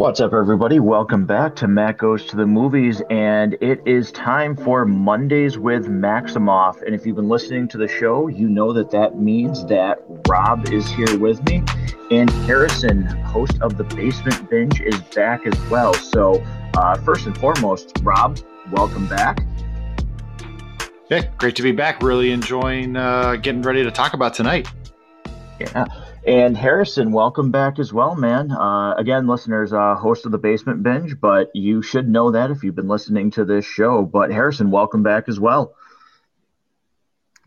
What's up, everybody? Welcome back to Matt Goes to the Movies, and it is time for Mondays with Maximoff. And if you've been listening to the show, you know that that means that Rob is here with me, and Harrison, host of the Basement Binge, is back as well. So, uh, first and foremost, Rob, welcome back. Yeah, great to be back. Really enjoying uh, getting ready to talk about tonight. Yeah. And Harrison, welcome back as well, man. Uh, again, listeners, uh, host of the Basement Binge, but you should know that if you've been listening to this show. But Harrison, welcome back as well.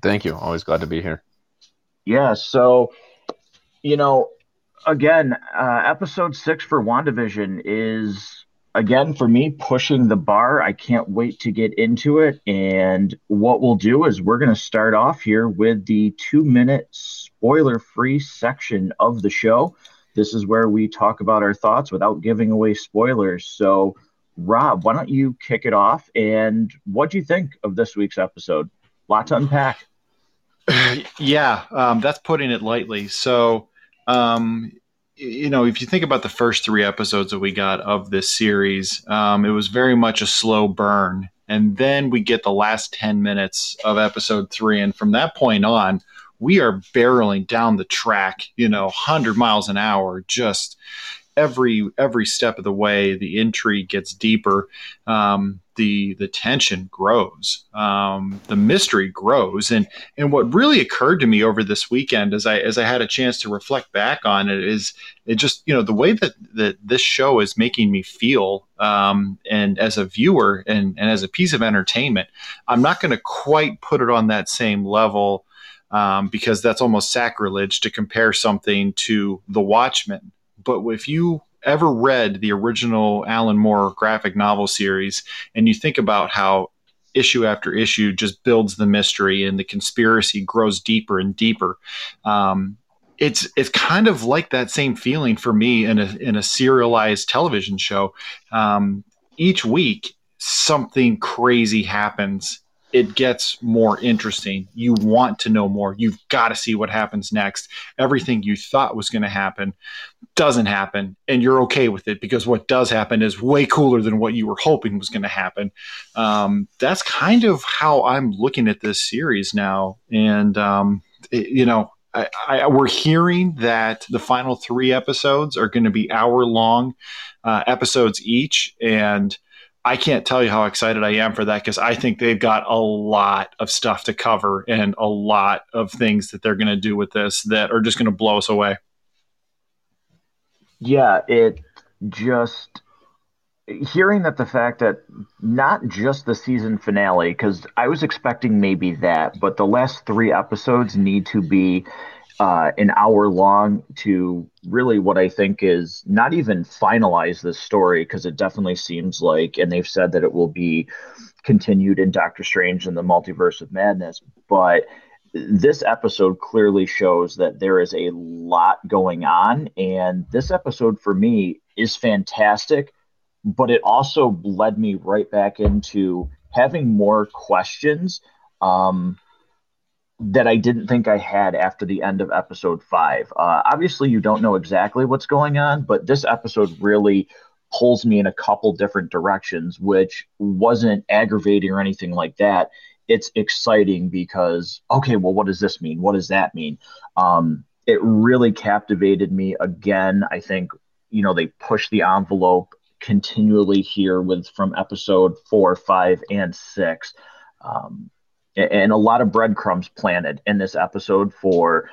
Thank you. Always glad to be here. Yeah. So, you know, again, uh, episode six for WandaVision is again for me pushing the bar i can't wait to get into it and what we'll do is we're going to start off here with the two minute spoiler free section of the show. This is where we talk about our thoughts without giving away spoilers. So rob why don't you kick it off? And what do you think of this week's episode? Lot to unpack. Yeah um, that's putting it lightly. So um, you know, if you think about the first three episodes that we got of this series, um, it was very much a slow burn. And then we get the last 10 minutes of episode three. And from that point on, we are barreling down the track, you know, 100 miles an hour, just every every step of the way the intrigue gets deeper um, the the tension grows um, the mystery grows. And and what really occurred to me over this weekend as I as I had a chance to reflect back on it is it just you know the way that that this show is making me feel um, and as a viewer and and as a piece of entertainment I'm not going to quite put it on that same level um, because that's almost sacrilege to compare something to The Watchmen but if you ever read the original Alan Moore graphic novel series and you think about how issue after issue just builds the mystery and the conspiracy grows deeper and deeper. Um, it's it's kind of like that same feeling for me in a in a serialized television show. Um, each week, something crazy happens it gets more interesting. You want to know more. You've got to see what happens next. Everything you thought was going to happen doesn't happen, and you're okay with it because what does happen is way cooler than what you were hoping was going to happen. Um, that's kind of how I'm looking at this series now. And, um, it, you know, I, I, we're hearing that the final three episodes are going to be hour long uh, episodes each. And I can't tell you how excited I am for that because I think they've got a lot of stuff to cover and a lot of things that they're going to do with this that are just going to blow us away. Yeah, it just hearing that the fact that not just the season finale, because I was expecting maybe that, but the last three episodes need to be uh, an hour long to really what I think is not even finalize this story because it definitely seems like, and they've said that it will be continued in Doctor Strange and the Multiverse of Madness, but this episode clearly shows that there is a lot going on, and this episode for me is fantastic, but it also led me right back into having more questions. Um, that I didn't think I had after the end of episode five. Uh, obviously, you don't know exactly what's going on, but this episode really pulls me in a couple different directions, which wasn't aggravating or anything like that. It's exciting because, okay, well, what does this mean? What does that mean? Um, it really captivated me again. I think, you know, they push the envelope continually here with from episode four, five, and six. Um, and a lot of breadcrumbs planted in this episode for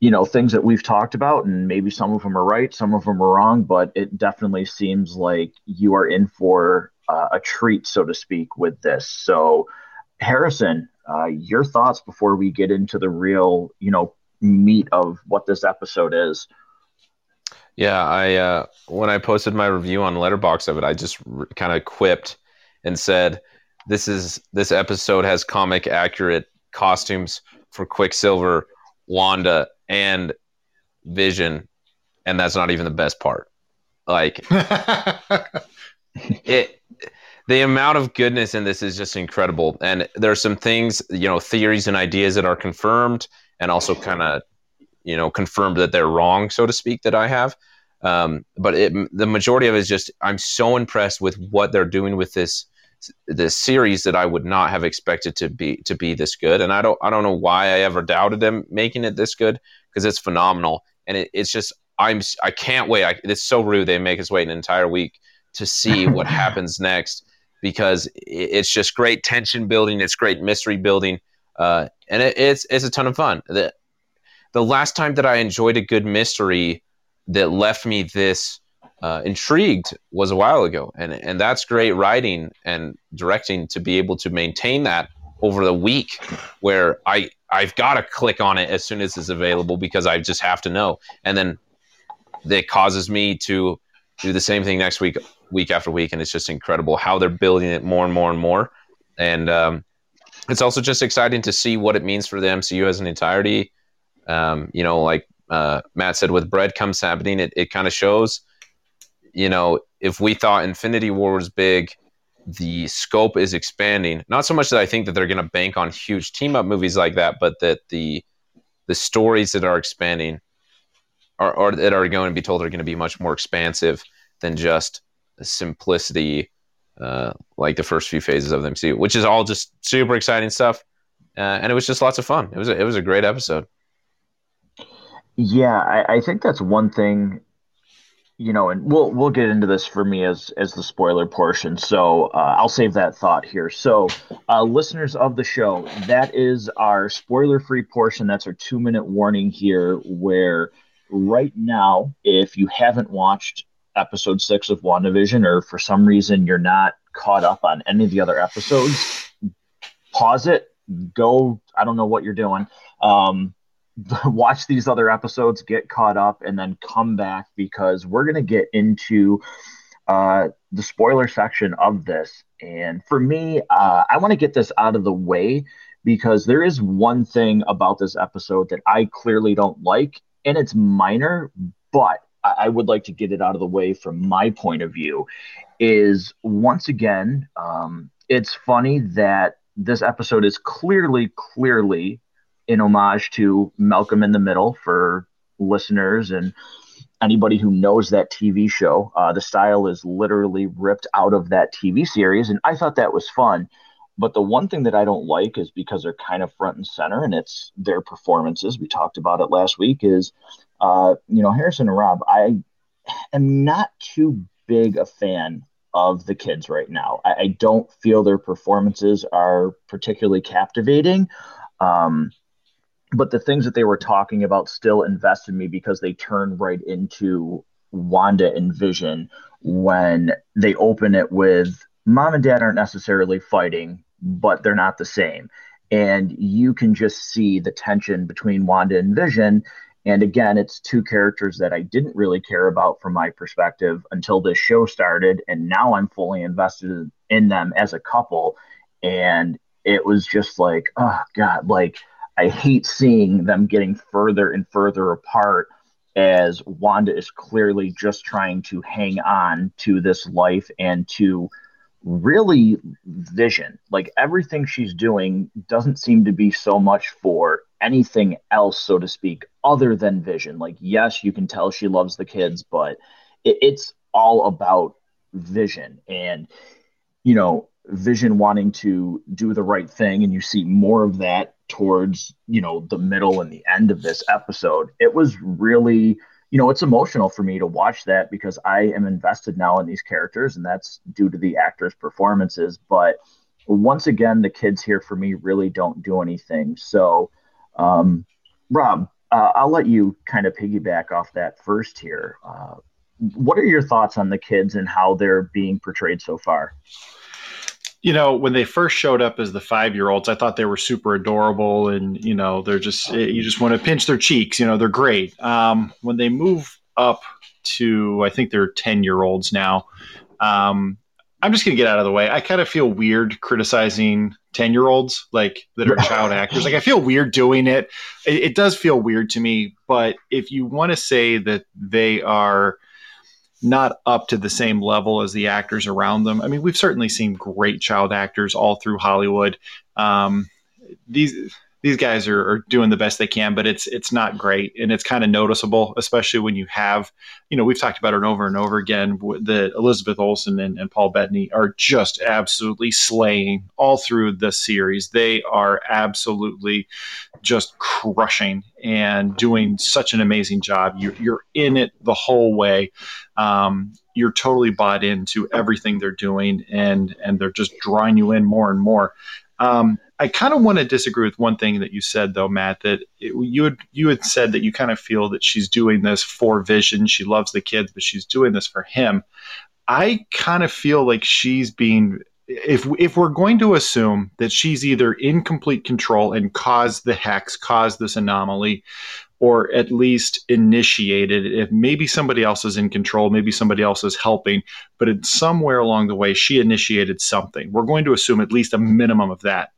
you know things that we've talked about and maybe some of them are right some of them are wrong but it definitely seems like you are in for uh, a treat so to speak with this. So harrison uh, your thoughts before we get into the real you know meat of what this episode is. Yeah i uh, when i posted my review on Letterboxd of it i just kind of quipped and said this is this episode has comic accurate costumes for Quicksilver, Wanda, and Vision, and that's not even the best part. Like it the amount of goodness in this is just incredible. And there are some things, you know, theories and ideas that are confirmed and also kind of, you know, confirmed that they're wrong, so to speak, that I have. Um, but it, the majority of it is just I'm so impressed with what they're doing with this this series that I would not have expected to be to be this good. And I don't I don't know why I ever doubted them making it this good because it's phenomenal. And it, it's just I'm I can't wait. I, it's so rude they make us wait an entire week to see what happens next because it's just great tension building. It's great mystery building, uh, and it, it's it's a ton of fun. The the last time that I enjoyed a good mystery that left me this uh, intrigued was a while ago, and and that's great writing and directing to be able to maintain that over the week, where I I've got to click on it as soon as it's available because I just have to know, and then it causes me to do the same thing next week, week after week, and it's just incredible how they're building it more and more and more, and um, it's also just exciting to see what it means for the MCU as an entirety. Um, you know, like uh, Matt said, with bread comes happening, it, it kind of shows, you know, if we thought Infinity War was big, the scope is expanding. Not so much that I think that they're going to bank on huge team up movies like that, but that the the stories that are expanding are, or that are going to be told are going to be much more expansive than just simplicity, uh, like the first few phases of the MCU, which is all just super exciting stuff. Uh, and it was just lots of fun. It was a, it was a great episode. Yeah, I, I think that's one thing, you know, and we'll we'll get into this for me as as the spoiler portion. So uh, I'll save that thought here. So, uh, listeners of the show, that is our spoiler free portion. That's our two minute warning here. Where right now, if you haven't watched episode six of WandaVision, or for some reason you're not caught up on any of the other episodes, pause it. Go. I don't know what you're doing. Um, watch these other episodes, get caught up, and then come back because we're going to get into uh, the spoiler section of this. And for me, uh, I want to get this out of the way because there is one thing about this episode that I clearly don't like, and it's minor, but I would like to get it out of the way from my point of view. Is once again, um, it's funny that this episode is clearly, clearly in homage to Malcolm in the Middle for listeners and anybody who knows that TV show. Uh, the style is literally ripped out of that TV series, and I thought that was fun. But the one thing that I don't like is because they're kind of front and center, and it's their performances. We talked about it last week. Is uh, you know Harrison and Rob? I am not too big a fan of the kids right now. I, I don't feel their performances are particularly captivating. Um, but the things that they were talking about still invested me because they turn right into Wanda and Vision when they open it with mom and dad aren't necessarily fighting, but they're not the same. And you can just see the tension between Wanda and Vision. And again, it's two characters that I didn't really care about from my perspective until this show started. And now I'm fully invested in them as a couple. And it was just like, oh, God, like I hate seeing them getting further and further apart as Wanda is clearly just trying to hang on to this life and to really vision. Like everything she's doing doesn't seem to be so much for anything else, so to speak, other than vision. Like, yes, you can tell she loves the kids, but it, it's all about vision. And, you know, vision wanting to do the right thing and you see more of that towards you know the middle and the end of this episode it was really you know it's emotional for me to watch that because i am invested now in these characters and that's due to the actors performances. But once again the kids here for me really don't do anything. So um, rob uh, i'll let you kind of piggyback off that first here. Uh, what are your thoughts on the kids and how they're being portrayed so far you know, when they first showed up as the five year olds, I thought they were super adorable and, you know, they're just, you just want to pinch their cheeks. You know, they're great. Um, when they move up to, I think they're 10 year olds now, um, I'm just going to get out of the way. I kind of feel weird criticizing 10 year olds like that are child actors. Like, I feel weird doing it. it. It does feel weird to me. But if you want to say that they are, not up to the same level as the actors around them. I mean, we've certainly seen great child actors all through Hollywood. Um, these these guys are, are doing the best they can, but it's it's not great, and it's kind of noticeable, especially when you have, you know, we've talked about it over and over again. That Elizabeth Olsen and, and Paul Bettany are just absolutely slaying all through the series. They are absolutely just crushing and doing such an amazing job. You're, you're in it the whole way. Um, you're totally bought into everything they're doing, and and they're just drawing you in more and more. Um, I kind of want to disagree with one thing that you said, though, Matt. That it, you had you had said that you kind of feel that she's doing this for Vision. She loves the kids, but she's doing this for him. I kind of feel like she's being if if we're going to assume that she's either in complete control and caused the hex, caused this anomaly, or at least initiated if maybe somebody else is in control maybe somebody else is helping but it's somewhere along the way she initiated something. We're going to assume at least a minimum of that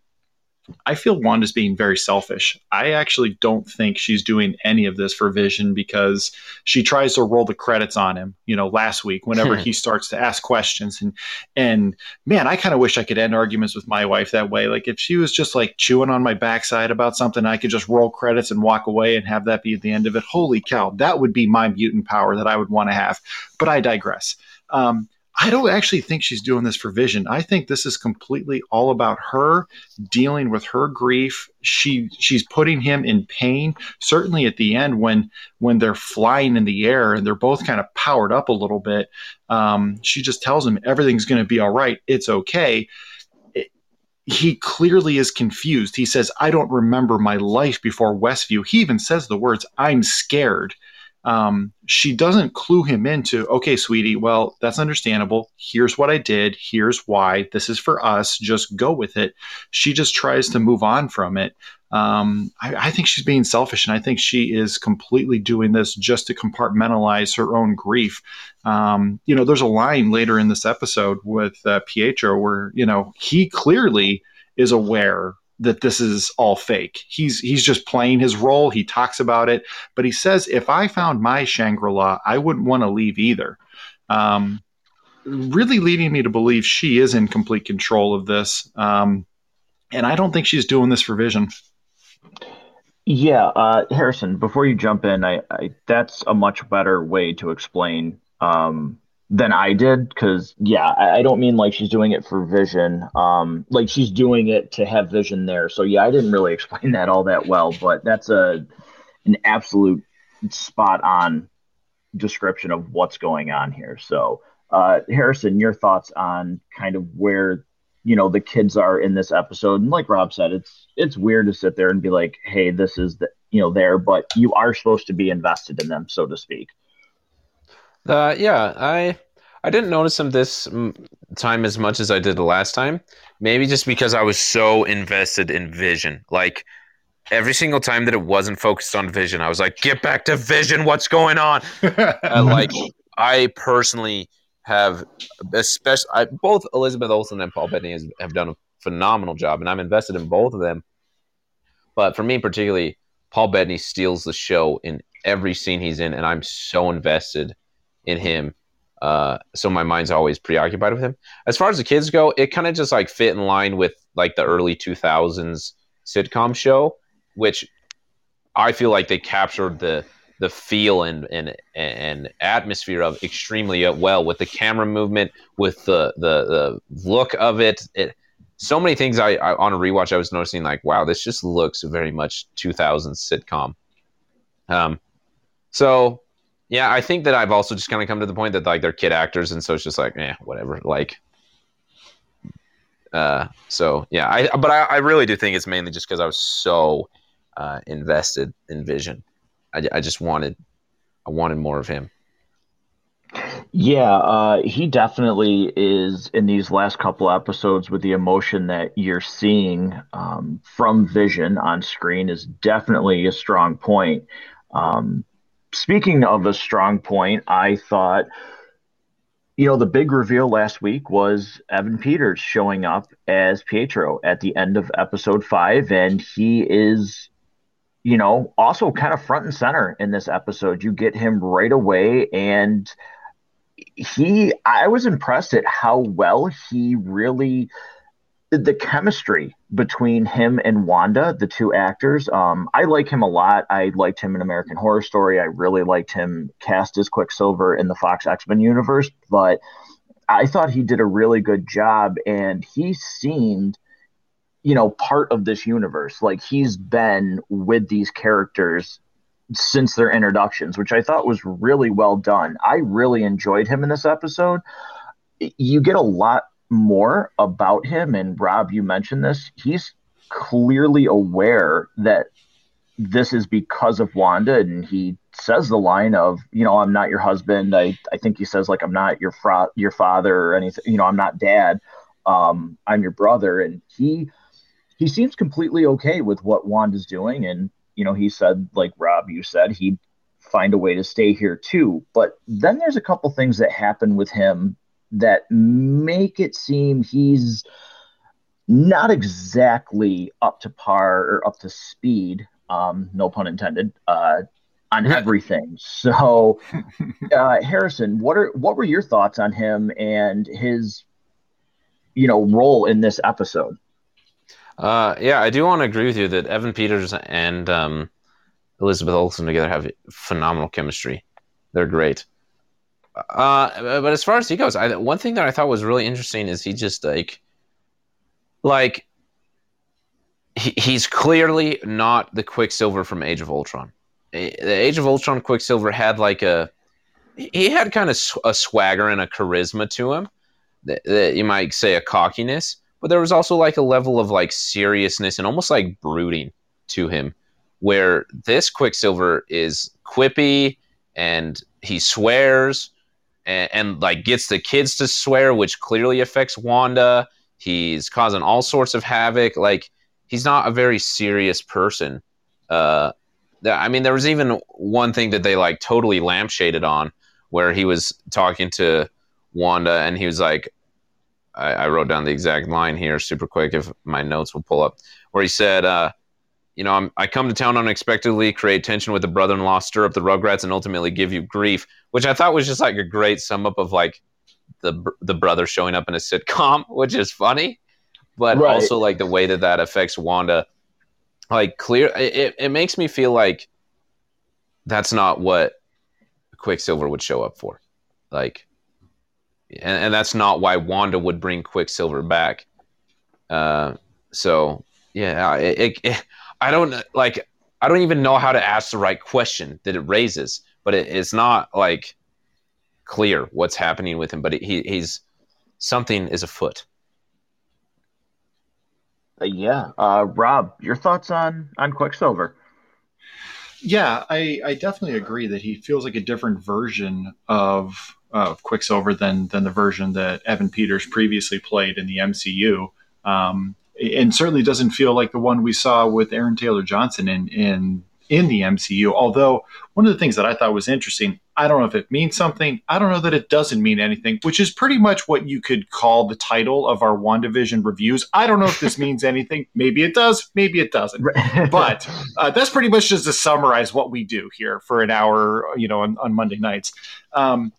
I feel Wanda's being very selfish. I actually don't think she's doing any of this for Vision because she tries to roll the credits on him, you know, last week whenever he starts to ask questions and and man, I kind of wish I could end arguments with my wife that way. Like if she was just like chewing on my backside about something, I could just roll credits and walk away and have that be the end of it. Holy cow, that would be my mutant power that I would want to have. But I digress. Um, I don't actually think she's doing this for vision. I think this is completely all about her dealing with her grief. She she's putting him in pain. Certainly at the end when when they're flying in the air and they're both kind of powered up a little bit, um, she just tells him everything's going to be all right. It's okay. It, he clearly is confused. He says, "I don't remember my life before Westview." He even says the words, "I'm scared." Um, she doesn't clue him into, okay, sweetie, well, that's understandable. Here's what I did. Here's why. This is for us. Just go with it. She just tries to move on from it. Um, I, I, think she's being selfish, and I think she is completely doing this just to compartmentalize her own grief. Um, you know, there's a line later in this episode with uh, Pietro where, you know, he clearly is aware that this is all fake. He's he's just playing his role. He talks about it, but he says, "If I found my Shangri La, I wouldn't want to leave either." Um, really leading me to believe she is in complete control of this, um, and I don't think she's doing this for Vision. Yeah, uh, Harrison. Before you jump in, I, I, that's a much better way to explain um, than I did because yeah, I, I, don't mean like she's doing it for vision. Um, like she's doing it to have vision there. So yeah, I didn't really explain that all that well, but that's a an absolute spot on description of what's going on here. So uh, Harrison, your thoughts on kind of where you know the kids are in this episode and like rob said it's it's weird to sit there and be like hey this is the you know there but you are supposed to be invested in them so to speak uh, yeah, I I didn't notice him this time as much as I did the last time. Maybe just because I was so invested in Vision. Like every single time that it wasn't focused on Vision, I was like, "Get back to Vision! What's going on?" uh, like I personally have, especially I, both Elizabeth Olsen and Paul Bettany has, have done a phenomenal job, and I'm invested in both of them. But for me, particularly, Paul Bettany steals the show in every scene he's in, and I'm so invested in him. Uh, so my mind's always preoccupied with him. As far as the kids go, it kind of just like fit in line with like the early 2000s sitcom show, which I feel like they captured the the feel and and and atmosphere of extremely well with the camera movement, with the the, the look of it. It so many things I, I on a rewatch I was noticing like wow this just looks very much 2000s sitcom. Um, so yeah, I think that I've also just kind of come to the point that like they're kid actors, and so it's just like, eh, whatever. Like, uh, so yeah, I but I, I really do think it's mainly just because I was so uh, invested in Vision. I, I just wanted, I wanted more of him. Yeah, uh, he definitely is in these last couple episodes with the emotion that you're seeing um, from Vision on screen is definitely a strong point. Um, speaking of a strong point, I thought, you know, the big reveal last week was Evan Peters showing up as Pietro at the end of episode five, and he is, you know, also kind of front and center in this episode. You get him right away, and he, I was impressed at how well he really the chemistry between him and Wanda, the two actors. Um, I like him a lot. I liked him in American Horror Story. I really liked him cast as Quicksilver in the Fox X Men universe, but I thought he did a really good job, and he seemed, you know, part of this universe. Like he's been with these characters since their introductions, which I thought was really well done. I really enjoyed him in this episode. You get a lot more about him. And Rob, you mentioned this. He's clearly aware that this is because of Wanda, and he says the line of, you know, I'm not your husband. I, I think he says like I'm not your fra- your father or anything. You know, I'm not dad. Um, I'm your brother, and he he seems completely okay with what Wanda's doing. And you know, he said like Rob, you said he'd find a way to stay here too. But then there's a couple things that happen with him that make it seem he's not exactly up to par or up to speed, um, no pun intended, uh, on everything. So, uh, Harrison, what are what were your thoughts on him and his, you know, role in this episode? Uh, yeah, I do want to agree with you that Evan Peters and um, Elizabeth Olsen together have phenomenal chemistry. They're great. Uh, but as far as he goes, I, one thing that I thought was really interesting is he just like, like, he, he's clearly not the Quicksilver from Age of Ultron. The Age of Ultron Quicksilver had like a, he had kind of a swagger and a charisma to him that, that you might say a cockiness, but there was also like a level of like seriousness and almost like brooding to him, where this Quicksilver is quippy and he swears and, and, like gets the kids to swear, which clearly affects Wanda. He's causing all sorts of havoc. Like he's not a very serious person. Uh, I mean, there was even one thing that they like totally lampshaded on, where he was talking to Wanda, and he was like, I, I wrote down the exact line here, super quick, if my notes will pull up, where he said, uh, you know, I'm, i come to town unexpectedly, create tension with the brother-in-law, stir up the Rugrats, and ultimately give you grief, which I thought was just like a great sum up of like the the brother showing up in a sitcom, which is funny, but right. also like the way that that affects Wanda. Like clear, it it makes me feel like that's not what Quicksilver would show up for, like, and, and that's not why Wanda would bring Quicksilver back. Uh, so yeah, it, it, it I don't like I don't even know how to ask the right question that it raises, but it, it's not like clear what's happening with him. But he, he's something is afoot. Uh, yeah, uh, Rob, your thoughts on on Quicksilver? Yeah, I, I definitely agree that he feels like a different version of of Quicksilver than than the version that Evan Peters previously played in the MCU. Um, and certainly doesn't feel like the one we saw with Aaron Taylor Johnson in in in the MCU. Although one of the things that I thought was interesting, I don't know if it means something. I don't know that it doesn't mean anything, which is pretty much what you could call the title of our WandaVision reviews. I don't know if this means anything. Maybe it does. Maybe it doesn't. but uh, that's pretty much just to summarize what we do here for an hour, you know, on, on Monday nights. Um,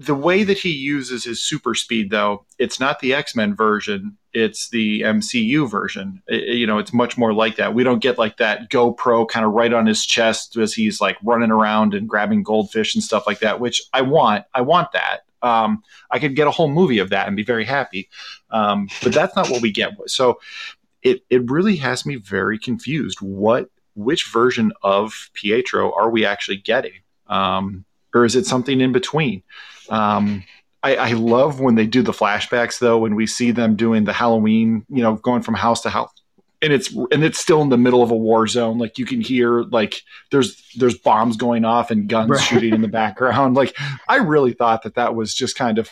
the way that he uses his super speed, though, it's not the X Men version; it's the MCU version. It, you know, it's much more like that. We don't get like that GoPro kind of right on his chest as he's like running around and grabbing goldfish and stuff like that. Which I want. I want that. Um, I could get a whole movie of that and be very happy. Um, but that's not what we get. So it it really has me very confused. What which version of Pietro are we actually getting? Um, or is it something in between? Um, I, I, love when they do the flashbacks though, when we see them doing the Halloween, you know, going from house to house. And it's and it's still in the middle of a war zone. Like you can hear like there's there's bombs going off and guns right. shooting in the background. Like I really thought that that was just kind of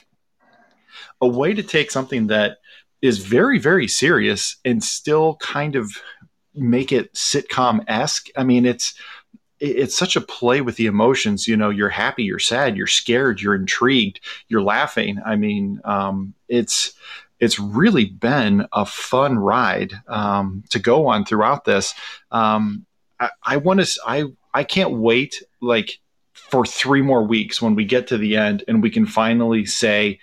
a way to take something that is very very serious and still kind of make it sitcom esque. I mean, it's it's such a play with the emotions. You know, you're happy, you're sad, you're scared, you're intrigued, you're laughing. I mean, um, it's it's really been a fun ride um, to go on throughout this. Um, I, I want to. I I can't wait like for three more weeks when we get to the end and we can finally say,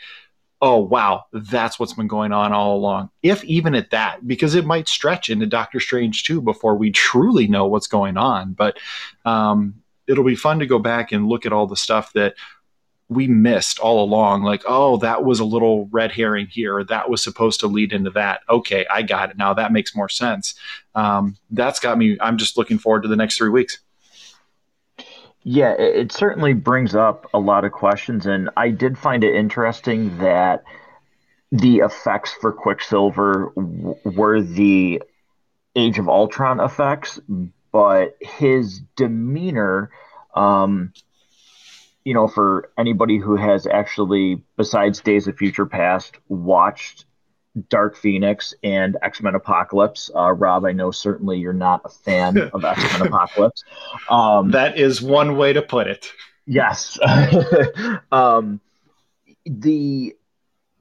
oh wow, that's what's been going on all along. If even at that, because it might stretch into Doctor Strange too before we truly know what's going on. But um, it'll be fun to go back and look at all the stuff that we missed all along. Like oh that was a little red herring here. That was supposed to lead into that. Okay i got it. Now that makes more sense. Um, that's got me i'm just looking forward to the next three weeks yeah it, certainly brings up a lot of questions and i did find it interesting that the effects for quicksilver w- were the age of ultron effects but his demeanor um, you know, for anybody who has actually, besides Days of Future Past, watched Dark Phoenix and X Men Apocalypse. Uh, Rob, I know certainly you're not a fan of X Men Apocalypse. Um, that is one way to put it. Yes. um, the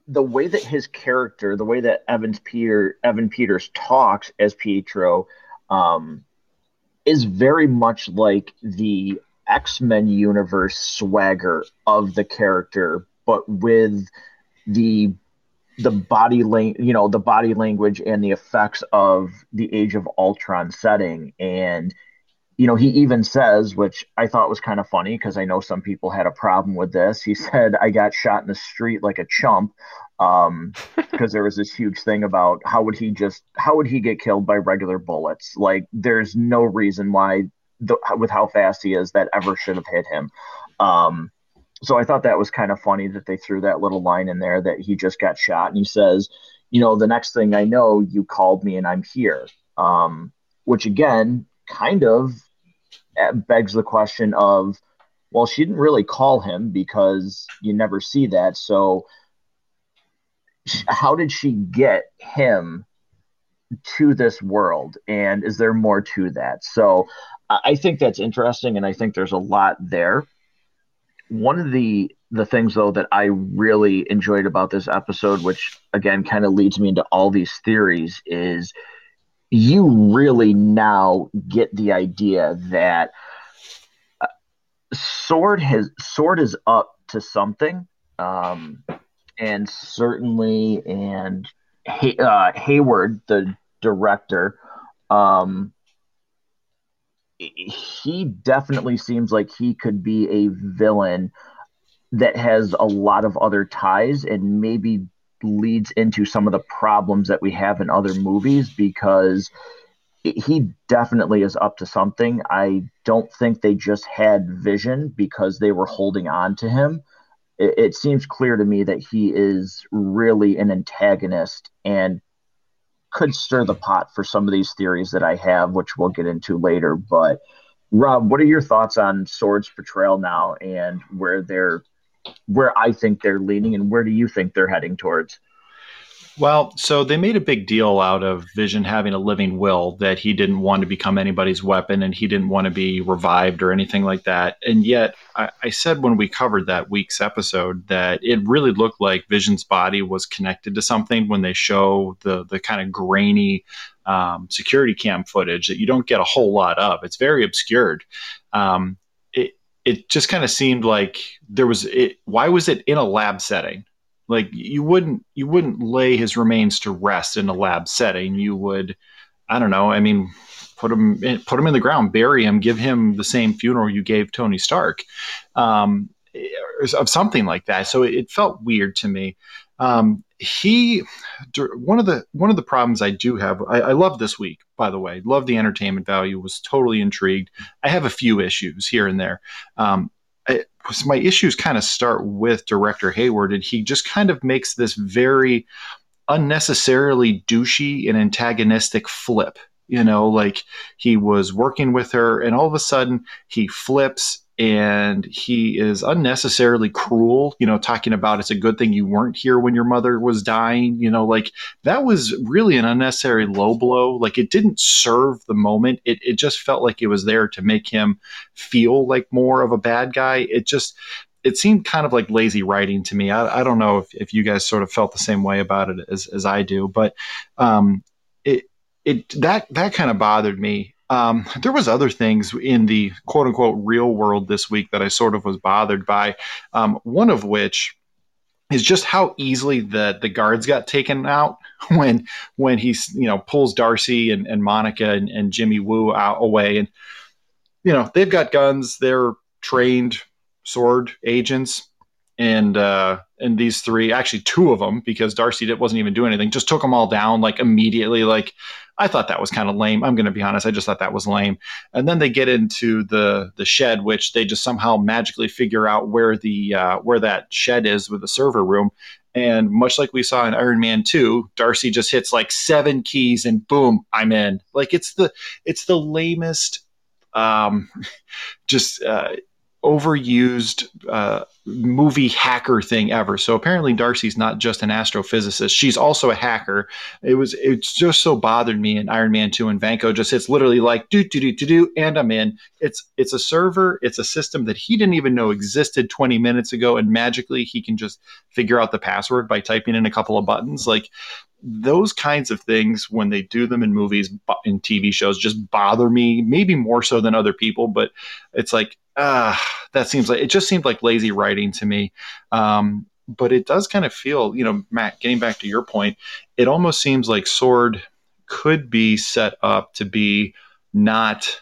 the way that his character, the way that Evans Peter Evan Peters talks as Pietro, um, is very much like the X Men universe swagger of the character, but with the the body lang- you know the body language and the effects of the Age of Ultron setting. And you know he even says which I thought was kind of funny because I know some people had a problem with this. He said I got shot in the street like a chump um because there was this huge thing about how would he just how would he get killed by regular bullets? Like there's no reason why the, with how fast he is that ever should have hit him. Um, so I thought that was kind of funny that they threw that little line in there that he just got shot and he says, you know, the next thing I know, you called me and I'm here. Um, which again, kind of uh, begs the question of, well, she didn't really call him because you never see that. So how did she get him to this world? And is there more to that? So I think that's interesting, and I think there's a lot there. One of the the things though that I really enjoyed about this episode, which again kind of leads me into all these theories, is you really now get the idea that uh, sword has sword is up to something um, and certainly and Hay, uh, hayward the director um, he definitely seems like he could be a villain that has a lot of other ties and maybe leads into some of the problems that we have in other movies because he definitely is up to something. I don't think they just had vision because they were holding on to him. It, it seems clear to me that he is really an antagonist and could stir the pot for some of these theories that I have, which we'll get into later. But Rob, what are your thoughts on Sword's portrayal now and where they're where I think they're leaning and where do you think they're heading towards? Well, so they made a big deal out of Vision having a living will that he didn't want to become anybody's weapon and he didn't want to be revived or anything like that. And yet, I, I, said when we covered that week's episode that it really looked like Vision's body was connected to something when they show the the kind of grainy um, security cam footage that you don't get a whole lot of. It's very obscured. Um, it it just kind of seemed like there was it. Why was it in a lab setting? Like you wouldn't you wouldn't lay his remains to rest in a lab setting. You would, I don't know. I mean, put him in, put him in the ground, bury him, give him the same funeral you gave Tony Stark, um, of something like that. So it, it felt weird to me. Um, he one of the one of the problems I do have. I, I love this week, by the way. Love the entertainment value. Was totally intrigued. I have a few issues here and there. Um, my issues kind of start with director Hayward, and he just kind of makes this very unnecessarily douchey and antagonistic flip. You know, like he was working with her, and all of a sudden he flips and he is unnecessarily cruel you know talking about it's a good thing you weren't here when your mother was dying you know like that was really an unnecessary low blow. Like it didn't serve the moment. It, it just felt like it was there to make him feel like more of a bad guy. It just it seemed kind of like lazy writing to me. I, I don't know if, if you guys sort of felt the same way about it as, as i do but um, it it that that kind of bothered me um, there was other things in the quote unquote real world this week that I sort of was bothered by. Um, one of which is just how easily the the guards got taken out when when he's you know pulls Darcy and, and Monica and, and Jimmy Woo out away and you know they've got guns they're trained sword agents and uh and these three actually two of them because Darcy wasn't even doing anything just took them all down like immediately like I thought that was kind of lame. I'm going to be honest. I just thought that was lame. And then they get into the the shed, which they just somehow magically figure out where the uh, where that shed is with the server room. And much like we saw in Iron Man 2, Darcy just hits like seven keys and boom, I'm in. Like it's the it's the lamest um just uh overused uh, movie hacker thing ever. So apparently Darcy's not just an astrophysicist; she's also a hacker. It was it's just so bothered me in Iron Man Two and Vanko just it's literally like do do do do do, and I'm in. It's it's a server, it's a system that he didn't even know existed 20 minutes ago, and magically he can just figure out the password by typing in a couple of buttons. Like those kinds of things when they do them in movies in tv shows just bother me maybe more so than other people but it's like ah that seems like it just seemed like lazy writing to me. Um, but it does kind of feel you know matt getting back to your point it almost seems like sword could be set up to be not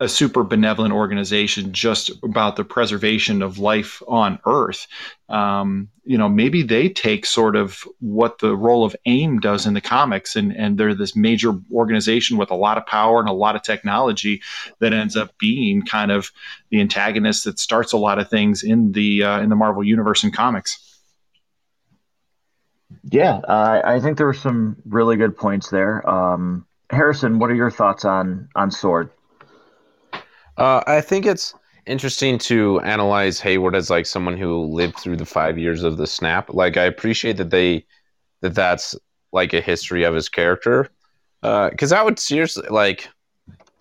a super benevolent organization just about the preservation of life on Earth. Um, you know, maybe they take sort of what the role of AIM does in the comics, and and they're this major organization with a lot of power and a lot of technology that ends up being kind of the antagonist that starts a lot of things in the uh, in the Marvel universe and comics. Yeah, uh, I think there were some really good points there. Um, Harrison, what are your thoughts on on Sword? Uh, I think it's interesting to analyze Hayward as like someone who lived through the five years of the snap. Like I appreciate that they that that's like a history of his character, because uh, I would seriously like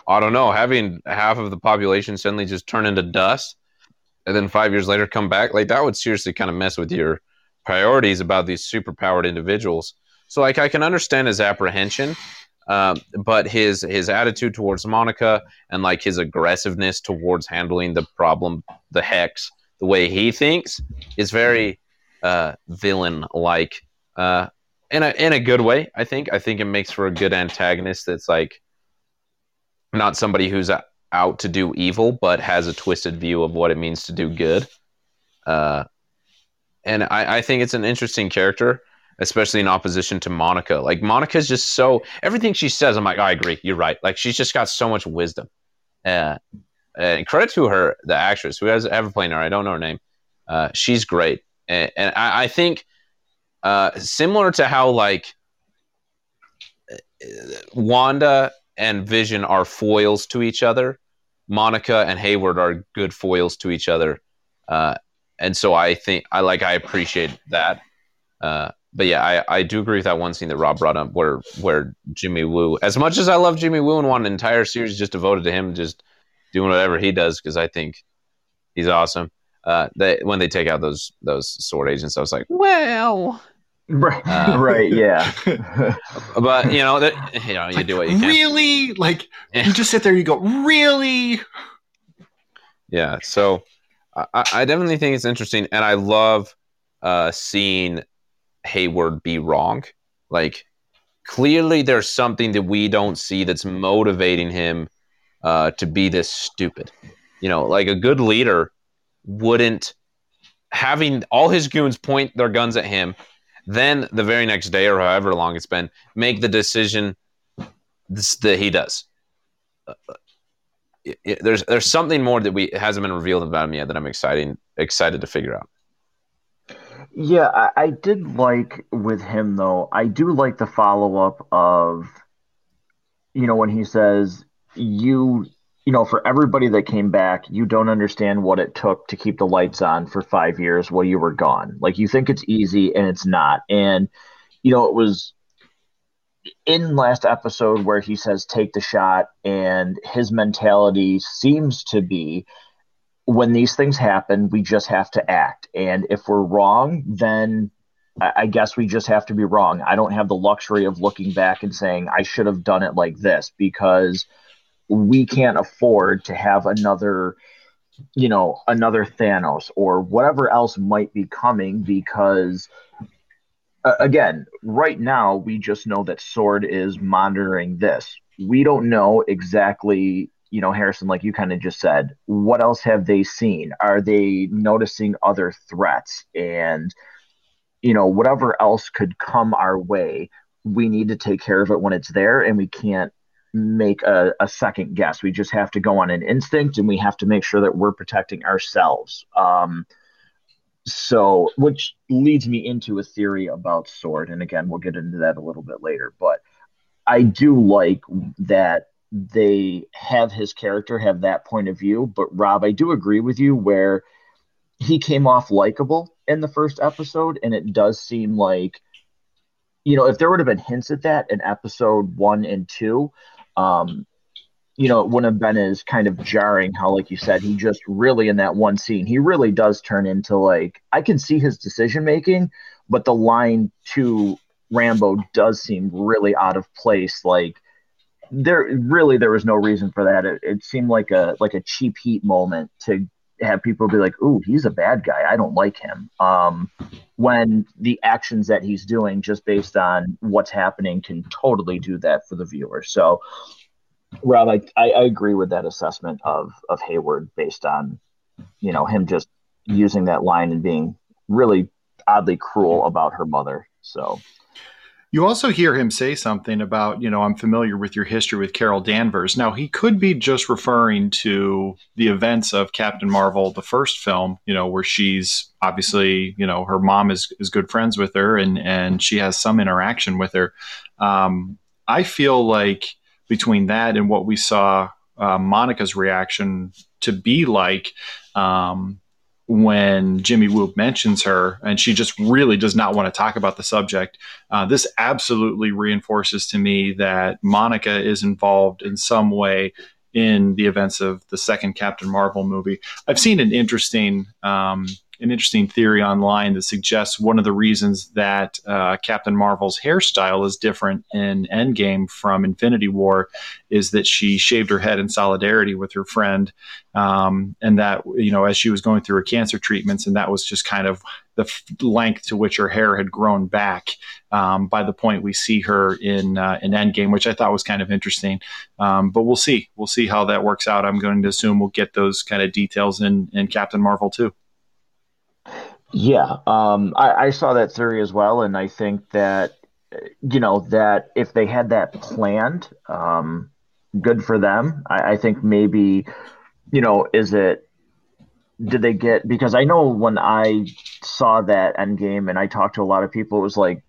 I don't know having half of the population suddenly just turn into dust, and then five years later come back like that would seriously kind of mess with your priorities about these superpowered individuals. So like I can understand his apprehension, um, but his his attitude towards Monica and like his aggressiveness towards handling the problem, the hex, the way he thinks is very uh, villain like. Uh, in a in a good way, I think. I think it makes for a good antagonist that's like not somebody who's out to do evil, but has a twisted view of what it means to do good. Uh, and I, I think it's an interesting character especially in opposition to Monica. Like Monica's just so everything she says, I'm like, oh, I agree, you're right. Like she's just got so much wisdom. Uh, and credit to her, the actress who has ever played her. I don't know her name. Uh, she's great, and, and I, I, think uh, similar to how like Wanda and Vision are foils to each other. Monica and Hayward are good foils to each other, uh, and so I think I like I appreciate that. Uh, but yeah, I, I do agree with that one scene that Rob brought up where where Jimmy Woo, as much as I love Jimmy Woo and want an entire series just devoted to him, just doing whatever he does because I think he's awesome. Uh, they, when they take out those those sword agents, I was like, well, right, uh, right, yeah. but you know that you know you like, do what you can. Really, like you just sit there, you go, really. Yeah, so I, I definitely think it's interesting, and I love uh, seeing Hayward be wrong. Like clearly there's something that we don't see that's motivating him uh, to be this stupid. You know, like a good leader wouldn't having all his goons point their guns at him, then the very next day or however long it's been, make the decision that he does. Uh, it, it, there's there's something more that we hasn't been revealed about him yet that I'm exciting excited to figure out. Yeah, I, I did like with him though. I do like the follow up of, you know, when he says, "You, you know, for everybody that came back, you don't understand what it took to keep the lights on for five years while you were gone. Like you think it's easy, and it's not. And you know, it was in last episode where he says take the shot and his mentality seems to be when these things happen, we just have to act. And if we're wrong, then I guess we just have to be wrong. I don't have the luxury of looking back and saying I should have done it like this because we can't afford to have another you know, another Thanos or whatever else might be coming because uh, again, right now we just know that Sword is monitoring this. We don't know exactly, you know, Harrison, like you kind of just said, what else have they seen? Are they noticing other threats? And, you know, whatever else could come our way, we need to take care of it when it's there and we can't make a, a, second guess. We just have to go on an instinct and we have to make sure that we're protecting ourselves. Um, so, which leads me into a theory about Sword. And again, we'll get into that a little bit later. But I do like that they have his character have that point of view. But Rob, I do agree with you where he came off likable in the first episode. And it does seem like, you know, if there would have been hints at that in episode one and two, um, you know, it wouldn't have been as kind of jarring how, like you said, he just really in that one scene, he really does turn into like I can see his decision making, but the line to Rambeau does seem really out of place. Like there really there was no reason for that. It, it seemed like a like a cheap heat moment to have people be like, "Ooh, he's a bad guy. I don't like him." Um, when the actions that he's doing, just based on what's happening, can totally do that for the viewer. So, Rob, I, I, agree with that assessment of of Hayward based on, you know, him just using that line and being really oddly cruel about her mother. So, you also hear him say something about, you know, I'm familiar with your history with Carol Danvers. Now, he could be just referring to the events of Captain Marvel, the first film, you know, where she's obviously, you know, her mom is, is good friends with her and, and she has some interaction with her. Um, I feel like between that and what we saw uh, Monica's reaction to be like, um, when Jimmy Woo mentions her, and she just really does not want to talk about the subject. Uh, this absolutely reinforces to me that Monica is involved in some way in the events of the second Captain Marvel movie. I've seen an interesting um, an interesting theory online that suggests one of the reasons that uh, Captain Marvel's hairstyle is different in Endgame from Infinity War is that she shaved her head in solidarity with her friend, um, and that you know as she was going through her cancer treatments, and that was just kind of the f- length to which her hair had grown back um, by the point we see her in uh, in Endgame, which I thought was kind of interesting. Um, but we'll see. We'll see how that works out. I'm going to assume we'll get those kind of details in in Captain Marvel too. Yeah, um, I, I saw that theory as well, and I think that you know that if they had that planned, um, good for them. I, I think maybe you know, is it did they get because I know when I saw that end game and I talked to a lot of people, it was like,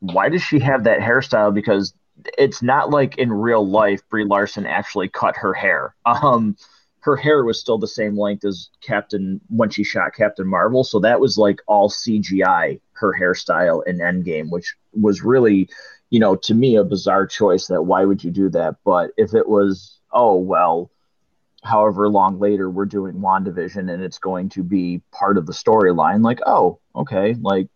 why does she have that hairstyle? Because it's not like in real life Brie Larson actually cut her hair. Um, her hair was still the same length as Captain when she shot Captain Marvel. So that was like all CGI, her hairstyle in Endgame, which was really, you know, to me a bizarre choice that why would you do that? But if it was, oh, well, however long later we're doing WandaVision and it's going to be part of the storyline, like, oh, okay, like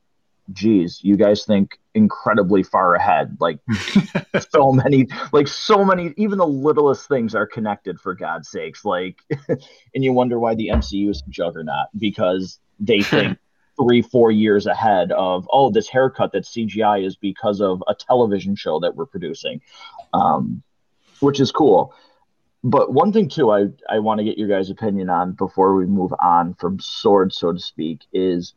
geez, you guys think incredibly far ahead. Like so many, like so many, even the littlest things are connected for God's sakes. Like, and you wonder why the MCU is a juggernaut because they think three, four years ahead of, oh, this haircut that CGI is because of a television show that we're producing, um, which is cool. But one thing too, I I want to get your guys' opinion on before we move on from sword, so to speak, is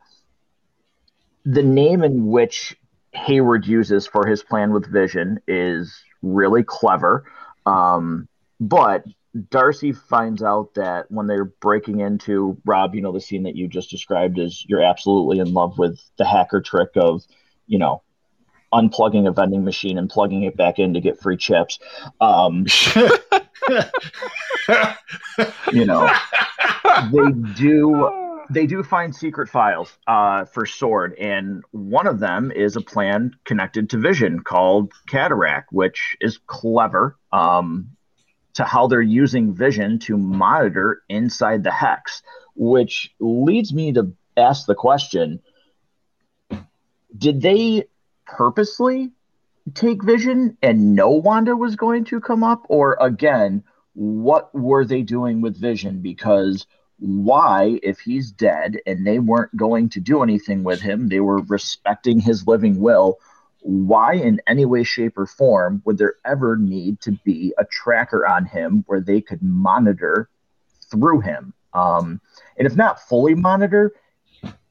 the name in which Hayward uses for his plan with Vision is really clever. Um, but Darcy finds out that when they're breaking into Rob, you know, the scene that you just described is you're absolutely in love with the hacker trick of, you know, unplugging a vending machine and plugging it back in to get free chips. Um, you know, they do they do find secret files uh, for Sword, and one of them is a plan connected to Vision called Cataract, which is clever um, to how they're using Vision to monitor inside the hex, which leads me to ask the question Did they purposely take Vision and know Wanda was going to come up? Or again, what were they doing with Vision? Because why, if he's dead and they weren't going to do anything with him, they were respecting his living will. Why, in any way, shape, or form, would there ever need to be a tracker on him where they could monitor through him? Um, and if not fully monitor,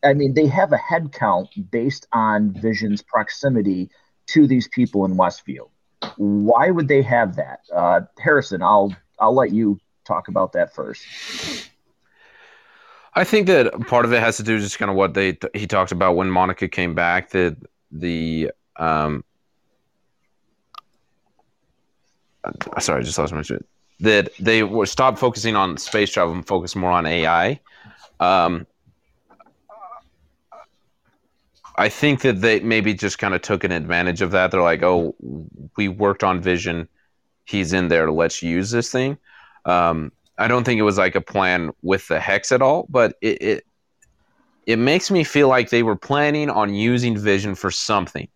I mean, they have a head count based on Vision's proximity to these people in Westfield. Why would they have that? Uh, Harrison, I'll I'll let you talk about that first. I think that part of it has to do just kind of what they he talked about when Monica came back. That the um, sorry, I just lost my shit. That they were stopped focusing on space travel and focus more on AI. Um, I think that they maybe just kind of took an advantage of that. They're like, "Oh, we worked on Vision. He's in there. Let's use this thing." Um, I don't think it was like a plan with the hex at all, but it, it it makes me feel like they were planning on using Vision for something,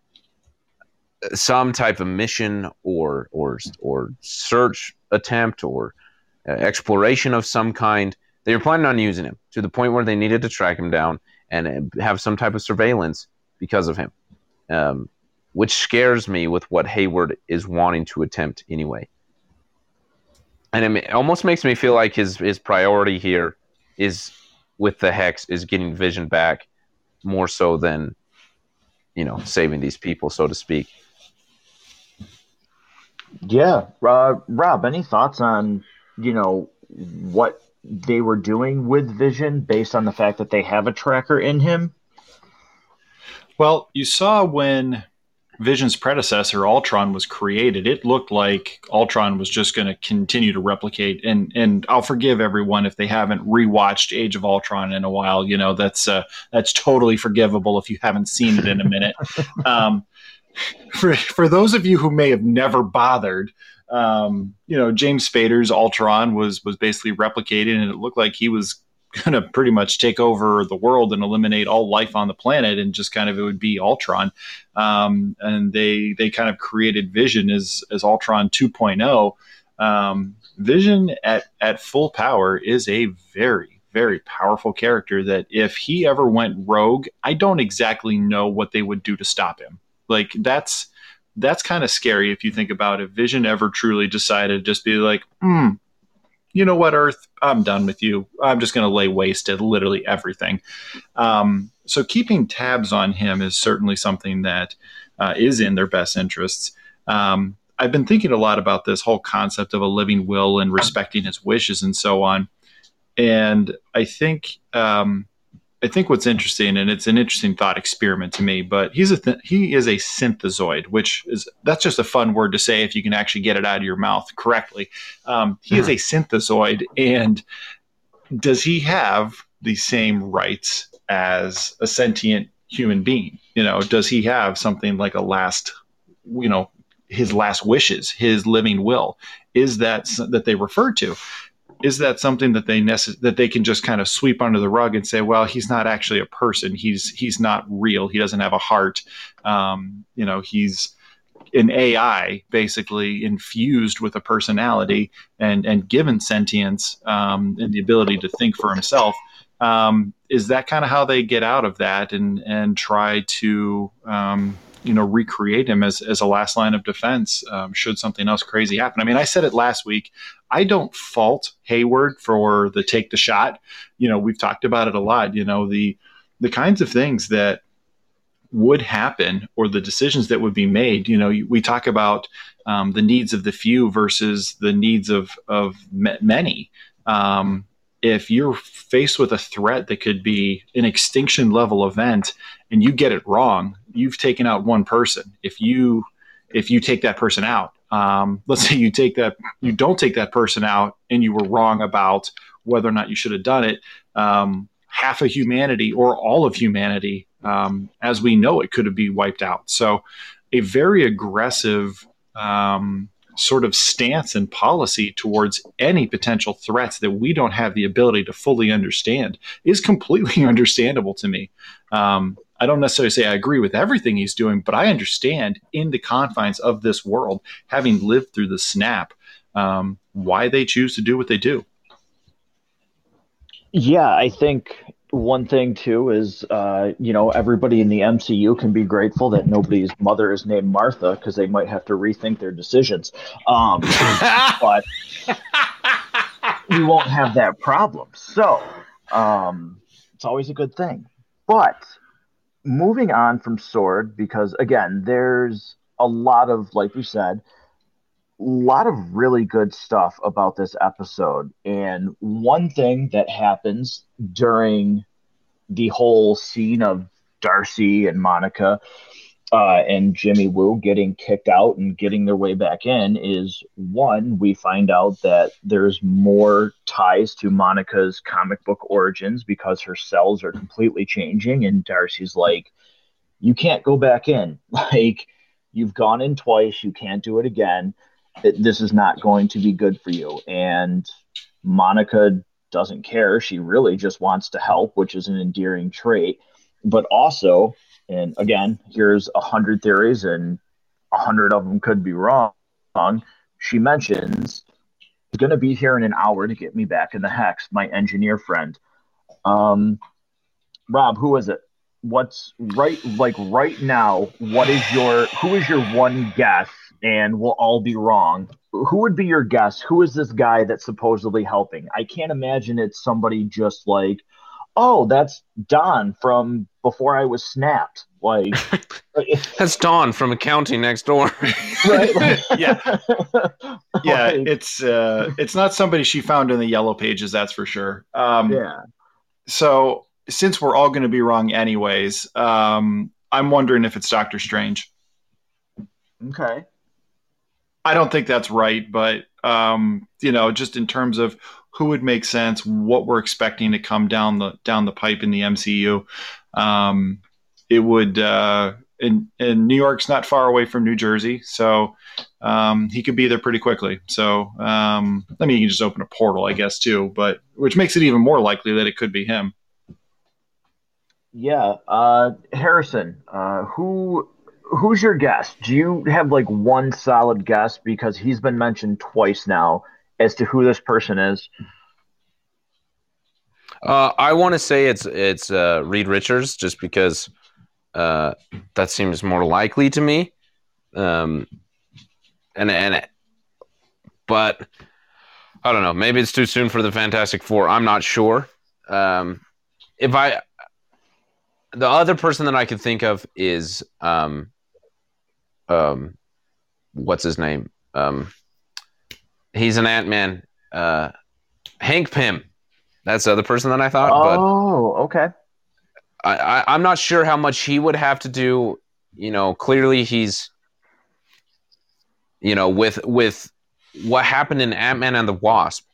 some type of mission or or or search attempt or uh, exploration of some kind. They were planning on using him to the point where they needed to track him down and uh, have some type of surveillance because of him, um, which scares me with what Hayward is wanting to attempt anyway and it almost makes me feel like his his priority here is with the hex is getting vision back more so than you know saving these people so to speak. Yeah. Uh, rob any thoughts on you know what they were doing with vision based on the fact that they have a tracker in him? Well you saw when Vision's predecessor, Ultron, was created, it looked like Ultron was just going to continue to replicate. And and I'll forgive everyone if they haven't rewatched Age of Ultron in a while. You know that's uh, that's totally forgivable if you haven't seen it in a minute. um, for for those of you who may have never bothered, um, you know James Spader's Ultron was was basically replicated, and it looked like he was going to pretty much take over the world and eliminate all life on the planet, and just kind of it would be Ultron. Um, and they they kind of created Vision as as Ultron 2.0. Um, Vision at at full power is a very very powerful character that if he ever went rogue, I don't exactly know what they would do to stop him. Like that's that's kind of scary if you think about it. Vision ever truly decided just be like, hmm, you know what, Earth, I'm done with you. I'm just going to lay waste to literally everything. Um, so keeping tabs on him is certainly something that uh, is in their best interests. Um, I've been thinking a lot about this whole concept of a living will and respecting his wishes and so on. And I think um, I think what's interesting, and it's an interesting thought experiment to me, but he's a th- he is a synthezoid, which is that's just a fun word to say if you can actually get it out of your mouth correctly. Um, he is a synthezoid, and does he have the same rights as a sentient human being? You know, does he have something like a last, you know, his last wishes, his living will? Is that that they refer to? Is that something that they necess- that they can just kind of sweep under the rug and say, well, he's not actually a person. He's he's not real. He doesn't have a heart. Um, you know, he's an AI basically infused with a personality and and given sentience um, and the ability to think for himself. Um, is that kind of how they get out of that and and try to um, you know recreate him as, as a last line of defense um, should something else crazy happen. I mean, I said it last week. I don't fault Hayward for the take the shot. You know, we've talked about it a lot. You know, the the kinds of things that would happen or the decisions that would be made. You know, we talk about um, the needs of the few versus the needs of of many. Um, if you're faced with a threat that could be an extinction level event and you get it wrong, you've taken out one person. If you if you take that person out, um, let's say you take that you don't take that person out and you were wrong about whether or not you should have done it. Um, half of humanity or all of humanity, um, as we know it, could have been wiped out. So, a very aggressive um, sort of stance and policy towards any potential threats that we don't have the ability to fully understand is completely understandable to me. Um, I don't necessarily say I agree with everything he's doing, but I understand in the confines of this world, having lived through the snap, um, why they choose to do what they do. Yeah, I think one thing too is, uh, you know, everybody in the MCU can be grateful that nobody's mother is named Martha because they might have to rethink their decisions. Um, but we won't have that problem. So um, it's always a good thing. But moving on from Sword, because again, there's a lot of, like we said, a lot of really good stuff about this episode. And one thing that happens during the whole scene of Darcy and Monica uh, and Jimmy Woo getting kicked out and getting their way back in is one, we find out that there's more ties to Monica's comic book origins because her cells are completely changing. And Darcy's like, you can't go back in. Like, you've gone in twice, you can't do it again. This is not going to be good for you. And Monica doesn't care. She really just wants to help, which is an endearing trait. But also, and again, here's a hundred theories, and a hundred of them could be wrong. She mentions he's going to be here in an hour to get me back in the hex. My engineer friend, um, Rob, who is it? What's right? Like right now, what is your who is your one guess? And we'll all be wrong. Who would be your guess? Who is this guy that's supposedly helping? I can't imagine it's somebody just like oh, that's Don from before I was snapped. Like that's Dawn from accounting next door. right? Like, yeah. Yeah, like, it's uh it's not somebody she found in the yellow pages, that's for sure. Um Yeah. So since we're all going to be wrong anyways, um I'm wondering if it's Doctor Strange. Okay. I don't think that's right, but um, you know, just in terms of who would make sense, what we're expecting to come down the down the pipe in the MCU. Um, it would, uh, and, and New York's not far away from New Jersey, so um, he could be there pretty quickly. So, um, I mean, you can just open a portal, I guess, too, but which makes it even more likely that it could be him. Yeah, uh, Harrison, uh, who who's your guess? Do you have like one solid guess because he's been mentioned twice now? as to who this person is? Uh, I want to say it's it's uh, Reed Richards, just because uh, that seems more likely to me. Um, and and but I don't know. Maybe it's too soon for the Fantastic Four. I'm not sure. Um, if I the other person that I could think of is um, um, what's his name? Um, He's an Ant Man. Uh, Hank Pym. That's the other person that I thought. Oh, okay. I, I, I'm not sure how much he would have to do. You know, clearly he's, you know, with with what happened in Ant Man and the Wasp.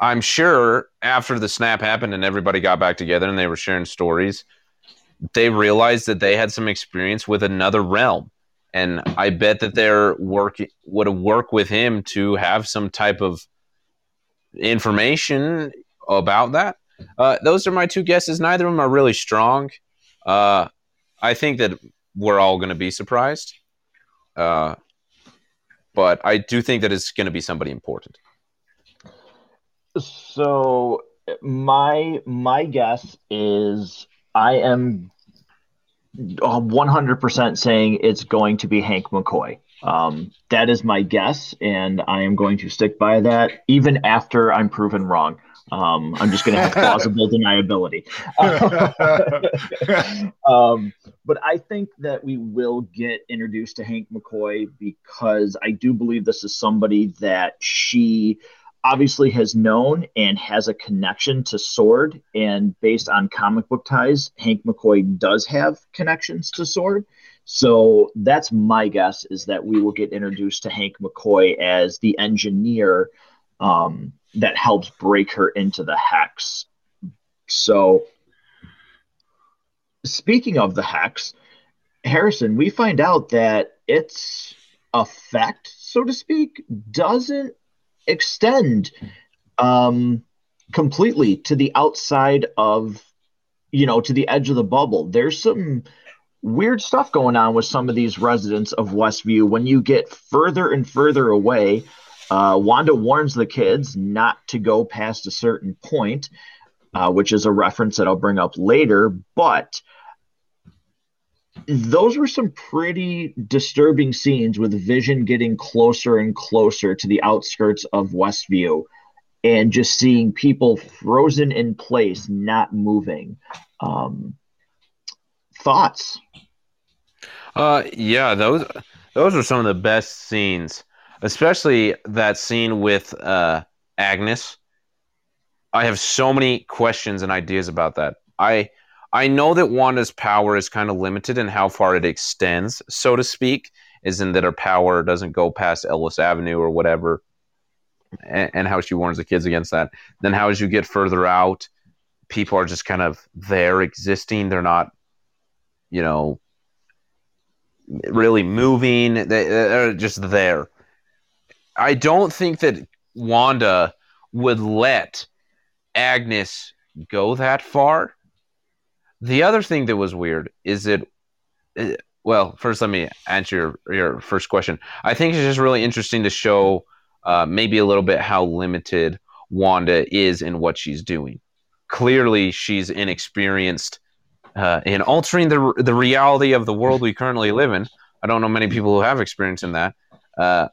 I'm sure after the snap happened and everybody got back together and they were sharing stories, they realized that they had some experience with another realm and I bet that they're work would work with him to have some type of information about that. Uh, those are my two guesses. Neither of them are really strong. Uh, I think that we're all going to be surprised, uh, but I do think that it's going to be somebody important. So my my guess is I am 100% saying it's going to be Hank McCoy. Um, that is my guess, and I am going to stick by that even after I'm proven wrong. Um, I'm just going to have plausible deniability. um, but I think that we will get introduced to Hank McCoy because I do believe this is somebody that she obviously has known and has a connection to Sword. And based on comic book ties, Hank McCoy does have connections to Sword. So that's my guess is that we will get introduced to Hank McCoy as the engineer um, that helps break her into the hex. So, speaking of the hex, Harrison, we find out that its effect, so to speak, doesn't extend um, completely to the outside of, you know, to the edge of the bubble. There's some weird stuff going on with some of these residents of Westview when you get further and further away. Uh, Wanda warns the kids not to go past a certain point, uh, which is a reference that I'll bring up later. But those were some pretty disturbing scenes with Vision getting closer and closer to the outskirts of Westview and just seeing people frozen in place, not moving. Um, thoughts? Uh, yeah, those those are some of the best scenes, especially that scene with uh, Agnes. I have so many questions and ideas about that. I I know that Wanda's power is kind of limited in how far it extends, so to speak, is in that her power doesn't go past Ellis Avenue or whatever, and, and how she warns the kids against that. Then, how as you get further out, people are just kind of there existing. They're not, you know, really moving. They, they're just there. I don't think that Wanda would let Agnes go that far the other thing that was weird is that, uh, well, first let me answer your, your first question. I think it's just really interesting to show uh, maybe a little bit how limited Wanda is in what she's doing. Clearly, she's inexperienced uh, in altering the the reality of the world we currently live in. I don't know many people who have experience in that. Uh,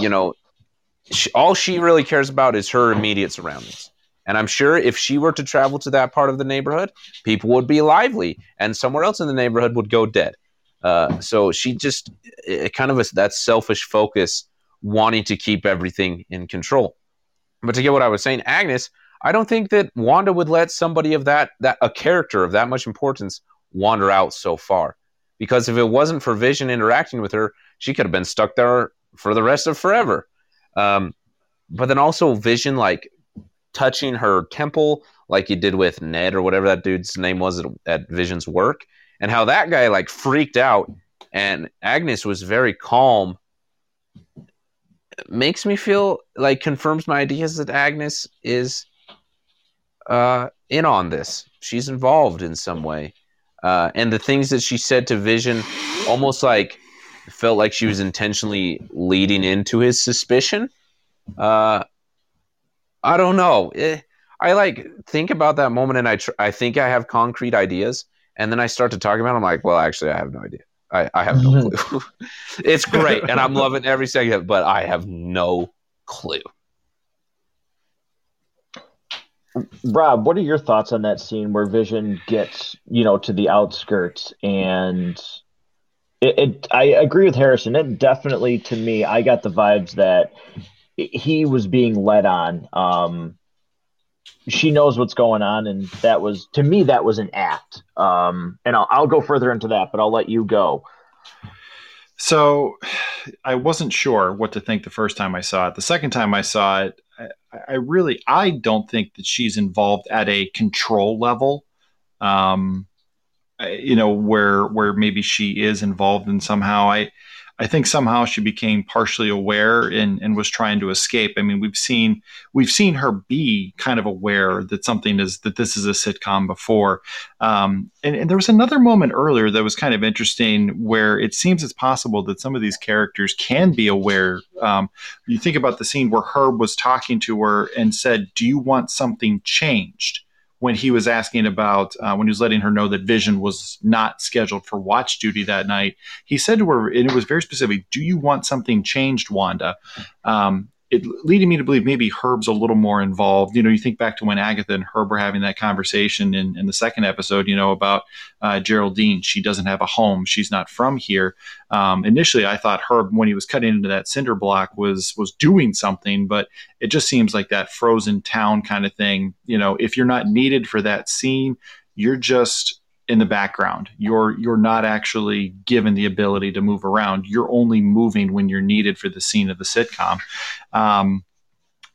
you know, she, all she really cares about is her immediate surroundings. And I'm sure if she were to travel to that part of the neighborhood, people would be lively, and somewhere else in the neighborhood would go dead. Uh, so she just it kind of a, that selfish focus, wanting to keep everything in control. But to get what I was saying, Agnes, I don't think that Wanda would let somebody of that that a character of that much importance wander out so far. Because if it wasn't for Vision interacting with her, she could have been stuck there for the rest of forever. Um, but then also Vision like touching her temple like he did with Ned or whatever that dude's name was at, at Vision's work, and how that guy like freaked out and Agnes was very calm makes me feel like confirms my ideas that Agnes is uh, in on this. She's involved in some way. Uh, and the things that she said to Vision almost like felt like she was intentionally leading into his suspicion. Uh, I don't know. Eh, I like think about that moment, and I tr- I think I have concrete ideas, and then I start to talk about. It, I'm like, well, actually, I have no idea. I, I have no clue. it's great, and I'm loving every second, but I have no clue. Rob, what are your thoughts on that scene where Vision gets, you know, to the outskirts and it, it, I agree with Harrison. It definitely to me, I got the vibes that he was being led on. Um, she knows what's going on, and that was to me that was an act. Um, and I'll, I'll go further into that, but I'll let you go. So, I wasn't sure what to think the first time I saw it. The second time I saw it, I, I really I don't think that she's involved at a control level. Um, you know where where maybe she is involved in somehow. I I think somehow she became partially aware and, and was trying to escape. I mean, we've seen we've seen her be kind of aware that something is that this is a sitcom before. Um, and, and there was another moment earlier that was kind of interesting where it seems it's possible that some of these characters can be aware. Um, you think about the scene where Herb was talking to her and said, "Do you want something changed?" When he was asking about uh, when he was letting her know that Vision was not scheduled for watch duty that night, he said to her, and it was very specific, "Do you want something changed, Wanda?" Um, it leading me to believe maybe Herb's a little more involved. You know, you think back to when Agatha and Herb were having that conversation in, in the second episode, you know, about uh, Geraldine. She doesn't have a home. She's not from here. Um, initially, I thought Herb, when he was cutting into that cinder block, was was doing something, but it just seems like that frozen town kind of thing. You know, if you're not needed for that scene, you're just in the background. You're you're not actually given the ability to move around. You're only moving when you're needed for the scene of the sitcom. Um,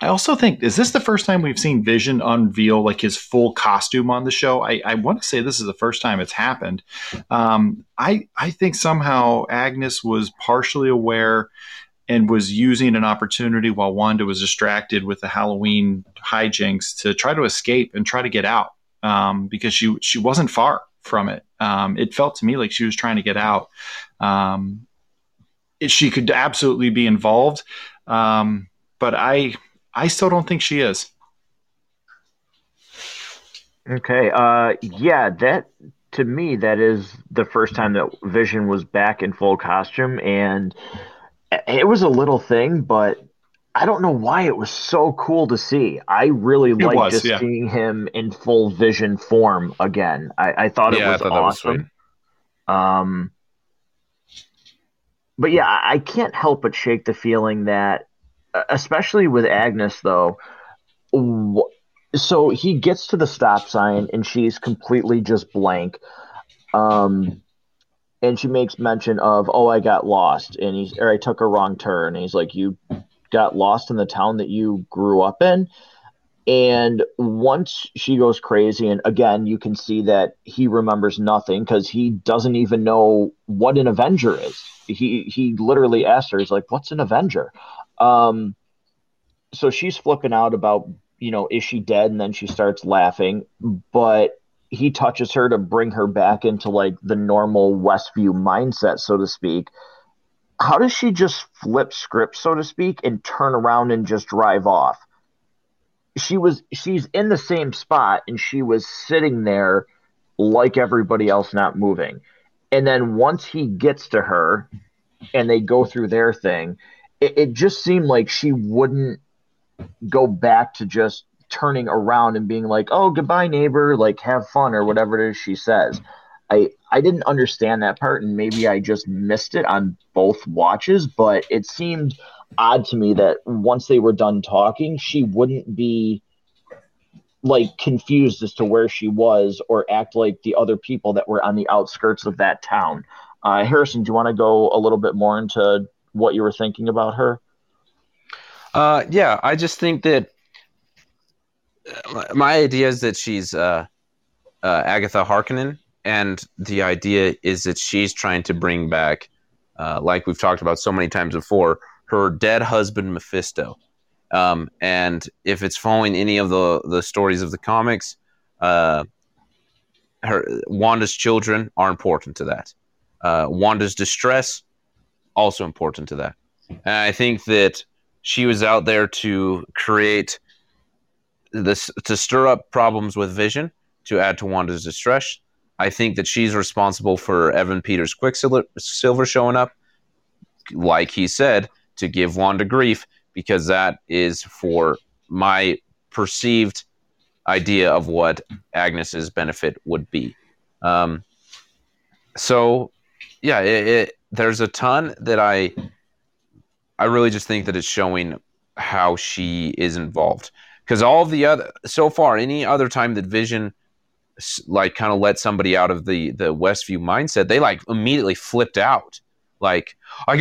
I also think is this the first time we've seen Vision unveil like his full costume on the show? I, I want to say this is the first time it's happened. Um, I I think somehow Agnes was partially aware and was using an opportunity while Wanda was distracted with the Halloween hijinks to try to escape and try to get out um, because she she wasn't far from it. Um, it felt to me like she was trying to get out. Um, she could absolutely be involved. Um, but I I still don't think she is. Okay. Uh, yeah, that to me that is the first time that Vision was back in full costume, and it was a little thing, but I don't know why it was so cool to see. I really liked just yeah. seeing him in full Vision form again. I, I thought yeah, it was thought awesome. Was um, but yeah, I can't help but shake the feeling that, especially with Agnes, though. So he gets to the stop sign and she's completely just blank. Um, and she makes mention of, "Oh, I got lost," and he's or I took a wrong turn. And he's like, "You got lost in the town that you grew up in." And once she goes crazy, and again, you can see that he remembers nothing because he doesn't even know what an Avenger is. He he literally asks her, he's like, "What's an Avenger?" Um, so she's flipping out about, you know, is she dead? And then she starts laughing, but he touches her to bring her back into like the normal Westview mindset, so to speak. How does she just flip script, so to speak, and turn around and just drive off? she was she's in the same spot and she was sitting there like everybody else not moving and then once he gets to her and they go through their thing it, it just seemed like she wouldn't go back to just turning around and being like oh goodbye neighbor like have fun or whatever it is she says i i didn't understand that part and maybe i just missed it on both watches but it seemed odd to me that once they were done talking, she wouldn't be like confused as to where she was or act like the other people that were on the outskirts of that town. Uh, Harrison, do you want to go a little bit more into what you were thinking about her? Uh, yeah, I just think that uh, my idea is that she's uh, uh, Agatha Harkonnen, and the idea is that she's trying to bring back, uh, like we've talked about so many times before, her dead husband Mephisto. Um, and if it's following any of the the stories of the comics, uh, her Wanda's children are important to that. Uh, Wanda's distress also important to that. And I think that she was out there to create this to stir up problems with Vision to add to Wanda's distress. I think that she's responsible for Evan Peters Quicksilver showing up. Like he said, to give Wanda grief because that is for my perceived idea of what Agnes's benefit would be. Um, so, yeah, it, it, there's a ton that I I really just think that it's showing how she is involved because all the other so far any other time that Vision like kind of let somebody out of the the Westview mindset, they like immediately flipped out like I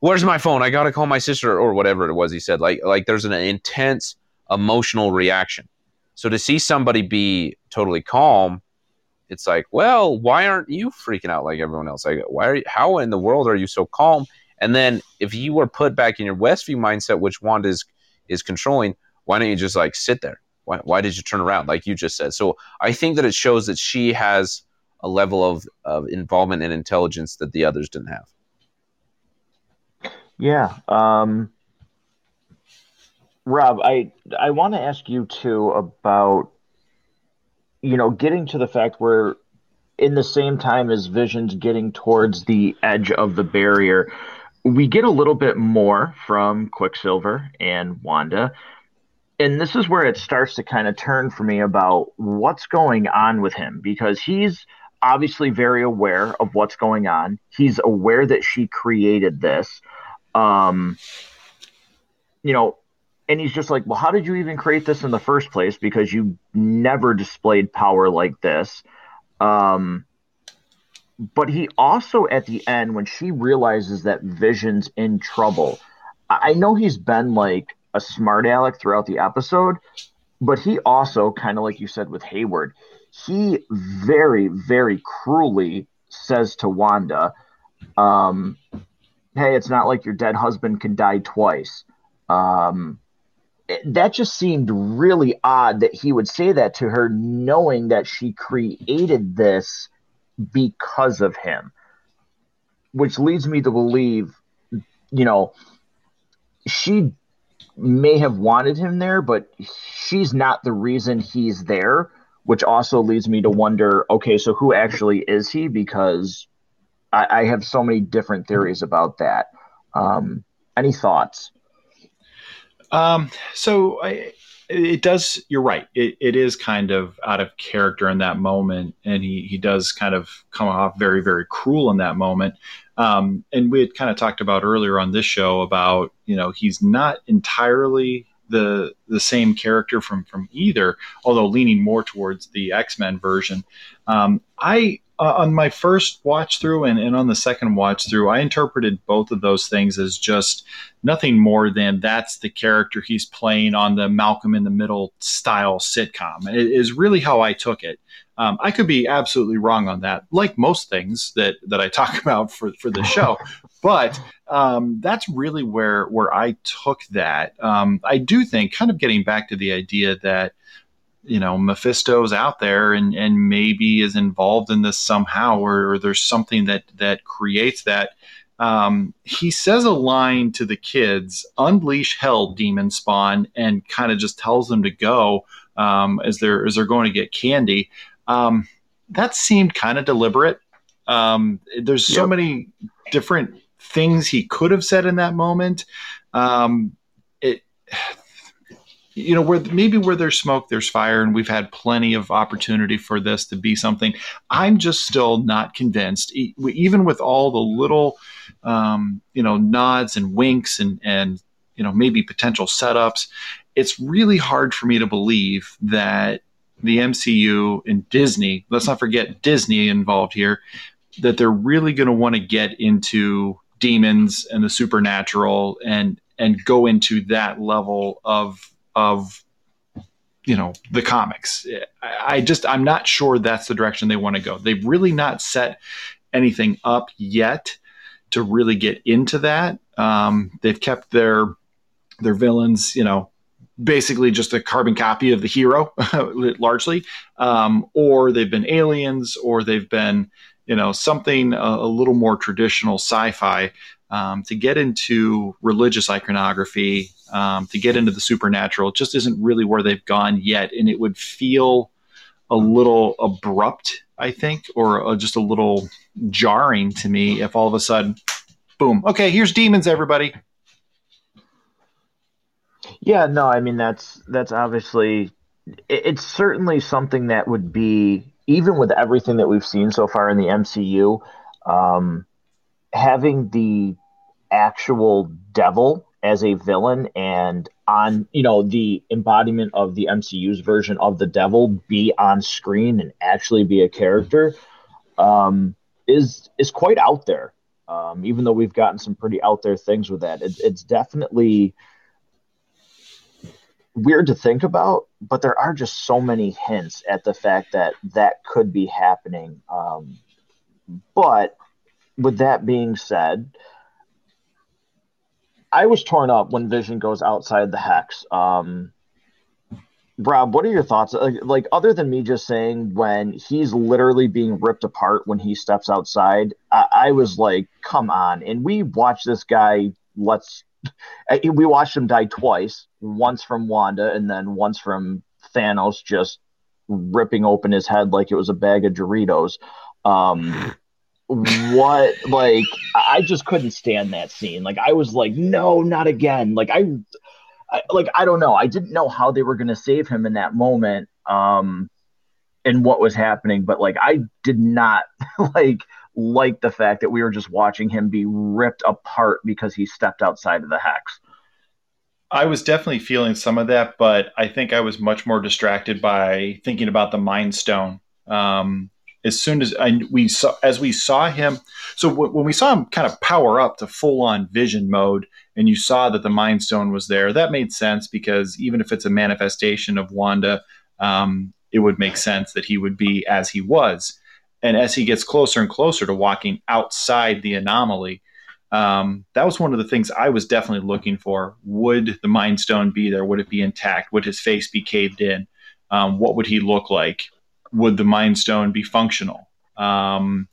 where's my phone? I gotta call my sister or whatever it was he said. Like like there's an intense emotional reaction. So to see somebody be totally calm, it's like, well, why aren't you freaking out like everyone else? Like why are you, how in the world are you so calm? And then if you were put back in your Westview mindset, which Wanda is is controlling, why don't you just like sit there? Why, why did you turn around like you just said? So I think that it shows that she has a level of, of involvement and intelligence that the others didn't have. Yeah. Um, Rob, I I want to ask you too about you know getting to the fact where in the same time as Vision's getting towards the edge of the barrier, we get a little bit more from Quicksilver and Wanda. And this is where it starts to kind of turn for me about what's going on with him because he's obviously very aware of what's going on. He's aware that she created this. Um, you know, and he's just like, well, how did you even create this in the first place? Because you never displayed power like this. Um, but he also, at the end, when she realizes that Vision's in trouble, I know he's been like a smart aleck throughout the episode, but he also, kind of like you said with Hayward, he very, very cruelly says to Wanda, um, hey, it's not like your dead husband can die twice. Um, that just seemed really odd that he would say that to her, knowing that she created this because of him, which leads me to believe, you know, she may have wanted him there, but she's not the reason he's there, which also leads me to wonder okay, so who actually is he? Because I, I have so many different theories about that. Um, any thoughts? Um, so I, it does. You're right. It, it is kind of out of character in that moment, and he he does kind of come off very very cruel in that moment. Um, and we had kind of talked about earlier on this show about you know he's not entirely the the same character from from either, although leaning more towards the X Men version. Um, I uh, on my first watch through and, and on the second watch through, I interpreted both of those things as just nothing more than that's the character he's playing on the Malcolm in the Middle style sitcom. It is really how I took it. Um, I could be absolutely wrong on that, like most things that that I talk about for for the show. but um, that's really where where I took that. Um, I do think, kind of getting back to the idea that you know Mephisto's out there and and maybe is involved in this somehow, or, or there's something that that creates that. Um, he says a line to the kids, "Unleash hell, demon spawn," and kind of just tells them to go um, as they're as they're going to get candy. Um, that seemed kind of deliberate. Um, there's so yep. many different things he could have said in that moment. Um, it you know where maybe where there's smoke there's fire and we've had plenty of opportunity for this to be something. I'm just still not convinced even with all the little um, you know nods and winks and and you know maybe potential setups it's really hard for me to believe that the mcu and disney let's not forget disney involved here that they're really going to want to get into demons and the supernatural and and go into that level of of you know the comics. I, just I'm not sure that's the direction they want to go. They've really not set anything up yet to really get into that. Um, they've kept their their villains, you know, basically just a carbon copy of the hero, largely, um, or they've been aliens, or they've been you know something a, a little more traditional sci-fi um, to get into religious iconography, um, to get into the supernatural, just isn't really where they've gone yet. And it would feel a little abrupt, I think, or uh, just a little jarring to me if all of a sudden, boom, okay, here's demons, everybody. Yeah, no, I mean that's that's obviously it's certainly something that would be even with everything that we've seen so far in the MCU. Um, having the actual devil as a villain and on you know the embodiment of the MCU's version of the devil be on screen and actually be a character um, is is quite out there. Um, even though we've gotten some pretty out there things with that, it, it's definitely weird to think about. But there are just so many hints at the fact that that could be happening. Um, but with that being said, I was torn up when Vision goes outside the hex. Um, Rob, what are your thoughts? Like, like, other than me just saying when he's literally being ripped apart when he steps outside, I, I was like, come on. And we watched this guy. Let's. We watched him die twice. Once from Wanda, and then once from Thanos, just ripping open his head like it was a bag of Doritos. Um, what like I just couldn't stand that scene. Like I was like, no, not again. Like I, I like I don't know. I didn't know how they were going to save him in that moment. Um, and what was happening, but like I did not like like the fact that we were just watching him be ripped apart because he stepped outside of the hex. I was definitely feeling some of that, but I think I was much more distracted by thinking about the Mind Stone. Um, as soon as I, we saw as we saw him so w- when we saw him kind of power up to full on vision mode and you saw that the mind stone was there that made sense because even if it's a manifestation of wanda um, it would make sense that he would be as he was. And as he gets closer and closer to walking outside the anomaly um, that was one of the things i was definitely looking for. Would the mind stone be there? Would it be intact? Would his face be caved in? Um, what would he look like would the Mind Stone be functional? Um,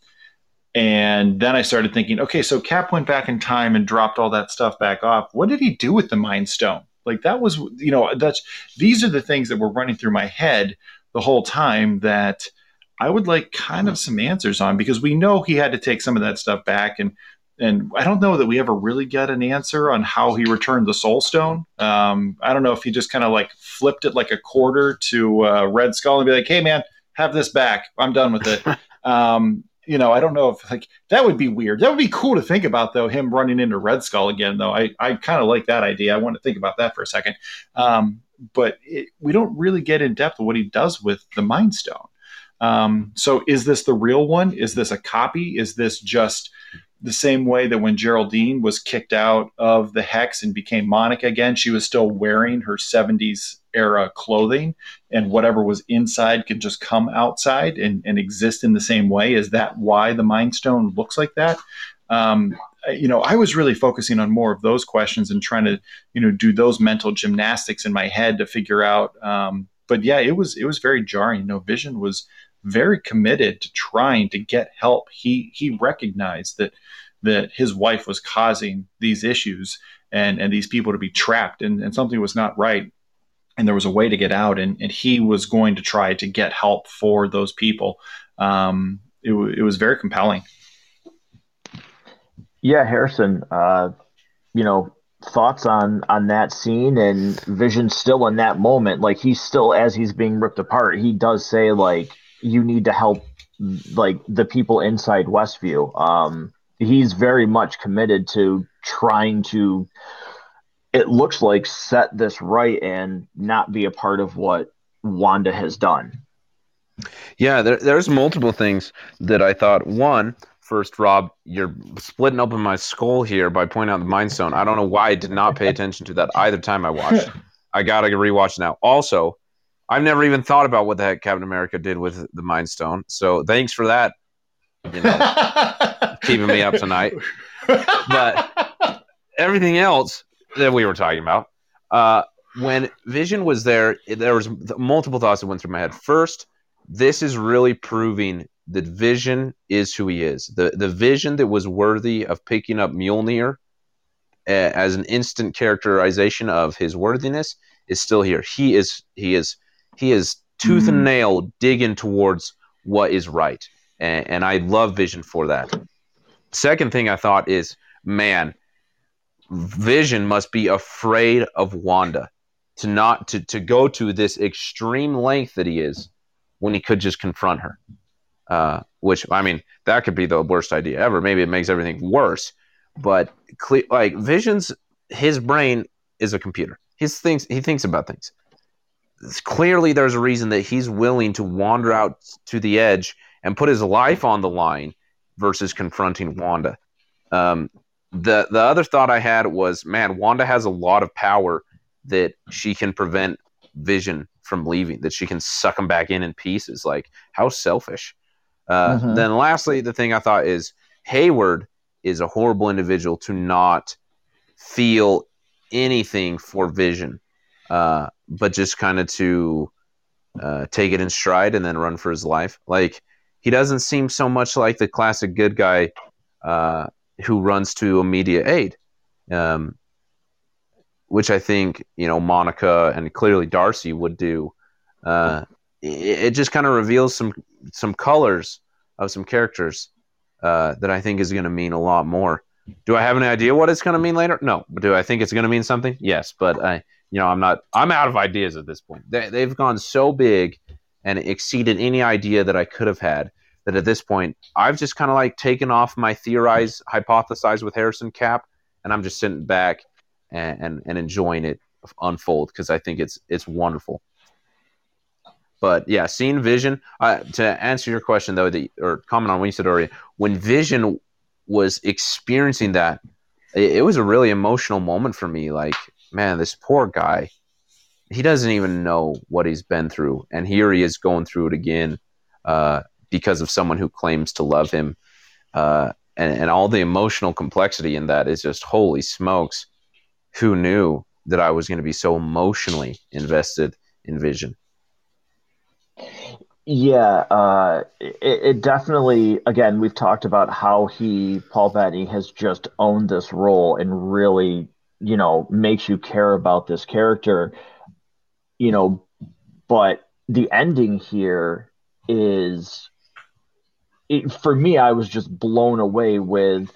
and then I started thinking, okay, so Cap went back in time and dropped all that stuff back off. What did he do with the Mind Stone? Like that was, you know, that's these are the things that were running through my head the whole time that I would like kind of some answers on because we know he had to take some of that stuff back and and I don't know that we ever really got an answer on how he returned the Soul Stone. Um, I don't know if he just kind of like flipped it like a quarter to uh, Red Skull and be like, "Hey, man, have this back. I'm done with it." um, you know, I don't know if like that would be weird. That would be cool to think about though. Him running into Red Skull again, though. I I kind of like that idea. I want to think about that for a second. Um, but it, we don't really get in depth of what he does with the Mind Stone. Um, so is this the real one? Is this a copy? Is this just the same way that when Geraldine was kicked out of the hex and became Monica again, she was still wearing her 70s era clothing, and whatever was inside can just come outside and, and exist in the same way. Is that why the Mind Stone looks like that? Um, you know, I was really focusing on more of those questions and trying to, you know, do those mental gymnastics in my head to figure out. Um, but yeah, it was it was very jarring. You know, Vision was very committed to trying to get help. He he recognized that that his wife was causing these issues and and these people to be trapped and, and something was not right and there was a way to get out and, and he was going to try to get help for those people. Um, it, w- it was very compelling. Yeah harrison uh, you know thoughts on on that scene and vision still in that moment. Like he's still as he's being ripped apart he does say like you need to help like the people inside Westview. Um, he's very much committed to trying to. It looks like set this right and not be a part of what Wanda has done. Yeah, there, there's multiple things that I thought. One, first, Rob, you're splitting open my skull here by pointing out the Mind Stone. I don't know why I did not pay attention to that either time I watched. I gotta rewatch now. Also, I've never even thought about what the heck Captain America did with the Mind Stone. So thanks for that. You know, keeping me up tonight. But everything else that we were talking about, uh, when Vision was there, there was multiple thoughts that went through my head. First, this is really proving that Vision is who he is. The the Vision that was worthy of picking up Mjolnir uh, as an instant characterization of his worthiness is still here. He is he is he is tooth mm-hmm. and nail digging towards what is right. And, and I love Vision for that. Second thing I thought is, man, Vision must be afraid of Wanda to not to, to go to this extreme length that he is when he could just confront her. Uh, which I mean, that could be the worst idea ever. Maybe it makes everything worse. But like Vision's, his brain is a computer. His thinks he thinks about things clearly there's a reason that he's willing to wander out to the edge and put his life on the line versus confronting Wanda. Um, the the other thought I had was, man, Wanda has a lot of power that she can prevent Vision from leaving, that she can suck him back in in pieces. Like how selfish. Uh, mm-hmm. Then lastly, the thing I thought is Hayward is a horrible individual to not feel anything for Vision. Uh, but just kind of to uh, take it in stride and then run for his life. Like he doesn't seem so much like the classic good guy uh, who runs to immediate aid, um, which I think you know Monica and clearly Darcy would do. Uh, it, it, just kind of reveals some some colors of some characters uh, that I think is going to mean a lot more. Do I have any idea what it's going to mean later? No, but do I think it's going to mean something? Yes, but I you know, I'm not, I'm out of ideas at this point. They, they've gone so big and exceeded any idea that I could have had that at this point, I've just kind of like taken off my theorize, hypothesize with Harrison cap, and I'm just sitting back and, and, and enjoying it unfold because I think it's, it's wonderful. But yeah, seeing Vision, uh, to answer your question though, the, or comment on what you said earlier, when Vision was experiencing that, it, it was a really emotional moment for me. Like, man, this poor guy, he doesn't even know what he's been through. And here he is going through it again uh, because of someone who claims to love him. Uh, and, and all the emotional complexity in that is just holy smokes. Who knew that I was going to be so emotionally invested in Vision? Yeah, uh, it, it, definitely. Again, we've talked about how he, Paul Bettany, has just owned this role and really you know, makes you care about this character, you know, but the ending here is it, for me, I was just blown away with,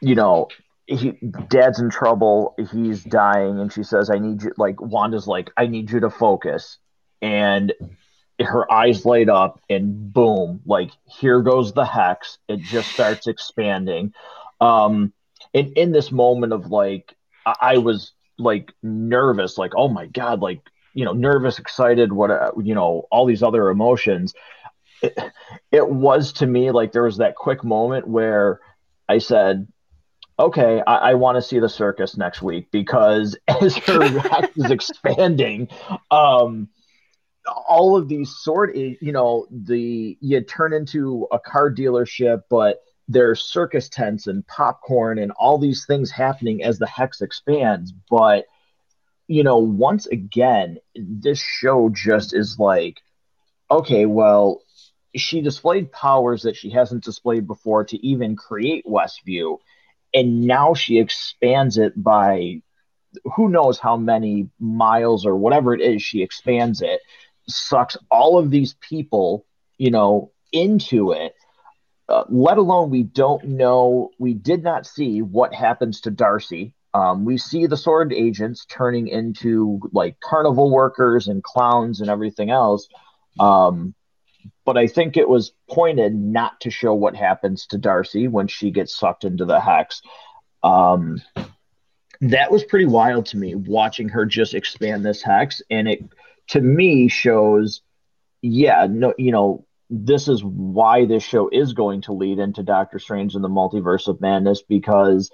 you know, he, dad's in trouble. He's dying. And she says, I need you, like, Wanda's like, I need you to focus. And her eyes light up, and boom, like, here goes the hex. It just starts expanding. Um, and in this moment of like, I, I was like nervous, like, oh my God, like, you know, nervous, excited, what, uh, you know, all these other emotions. It, it was to me like there was that quick moment where I said, okay, I, I want to see the circus next week because as her hex is expanding, um, all of these sort, you know, the you turn into a car dealership, but there's circus tents and popcorn and all these things happening as the hex expands. But you know, once again, this show just is like, okay, well, she displayed powers that she hasn't displayed before to even create Westview and now she expands it by who knows how many miles or whatever it is she expands it sucks all of these people you know into it uh, let alone we don't know we did not see what happens to darcy. Um, we see the sword agents turning into like carnival workers and clowns and everything else. Um, but I think it was pointed not to show what happens to Darcy when she gets sucked into the hex. Um, that was pretty wild to me watching her just expand this hex, and it to me shows, yeah, no, you know, this is why this show is going to lead into Doctor Strange and the Multiverse of Madness because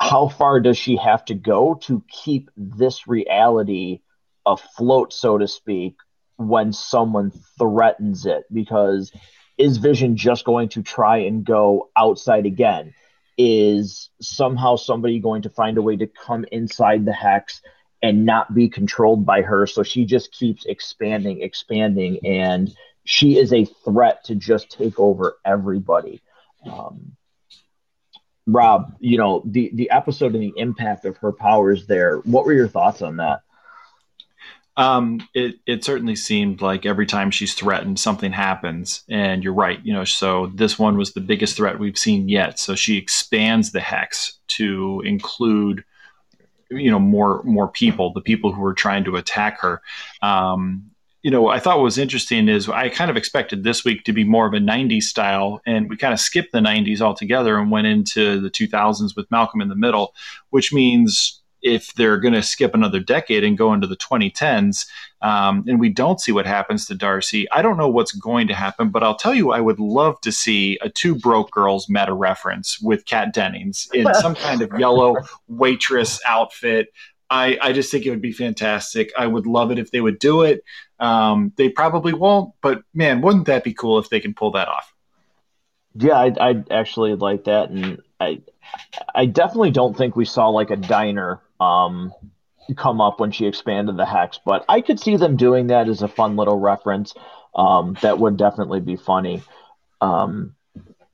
how far does she have to go to keep this reality afloat, so to speak, when someone threatens it? Because is vision just going to try and go outside again? Is somehow somebody going to find a way to come inside the hex and not be controlled by her so she just keeps expanding expanding and she is a threat to just take over everybody um, rob you know the the episode and the impact of her powers there what were your thoughts on that um, it it certainly seemed like every time she's threatened, something happens. And you're right, you know. So this one was the biggest threat we've seen yet. So she expands the hex to include, you know, more more people, the people who are trying to attack her. Um, you know, I thought what was interesting is I kind of expected this week to be more of a 90s style, and we kind of skipped the 90s altogether and went into the 2000s with Malcolm in the Middle, which means if they're going to skip another decade and go into the 2010s, um, and we don't see what happens to Darcy, I don't know what's going to happen, but I'll tell you, I would love to see a two broke girls meta reference with Kat Dennings in some kind of yellow waitress outfit. I, I just think it would be fantastic. I would love it if they would do it. Um, they probably won't, but man, wouldn't that be cool if they can pull that off? Yeah, I'd, I'd actually like that, and I I definitely don't think we saw like a diner um, come up when she expanded the hex. But I could see them doing that as a fun little reference. Um, that would definitely be funny. Um,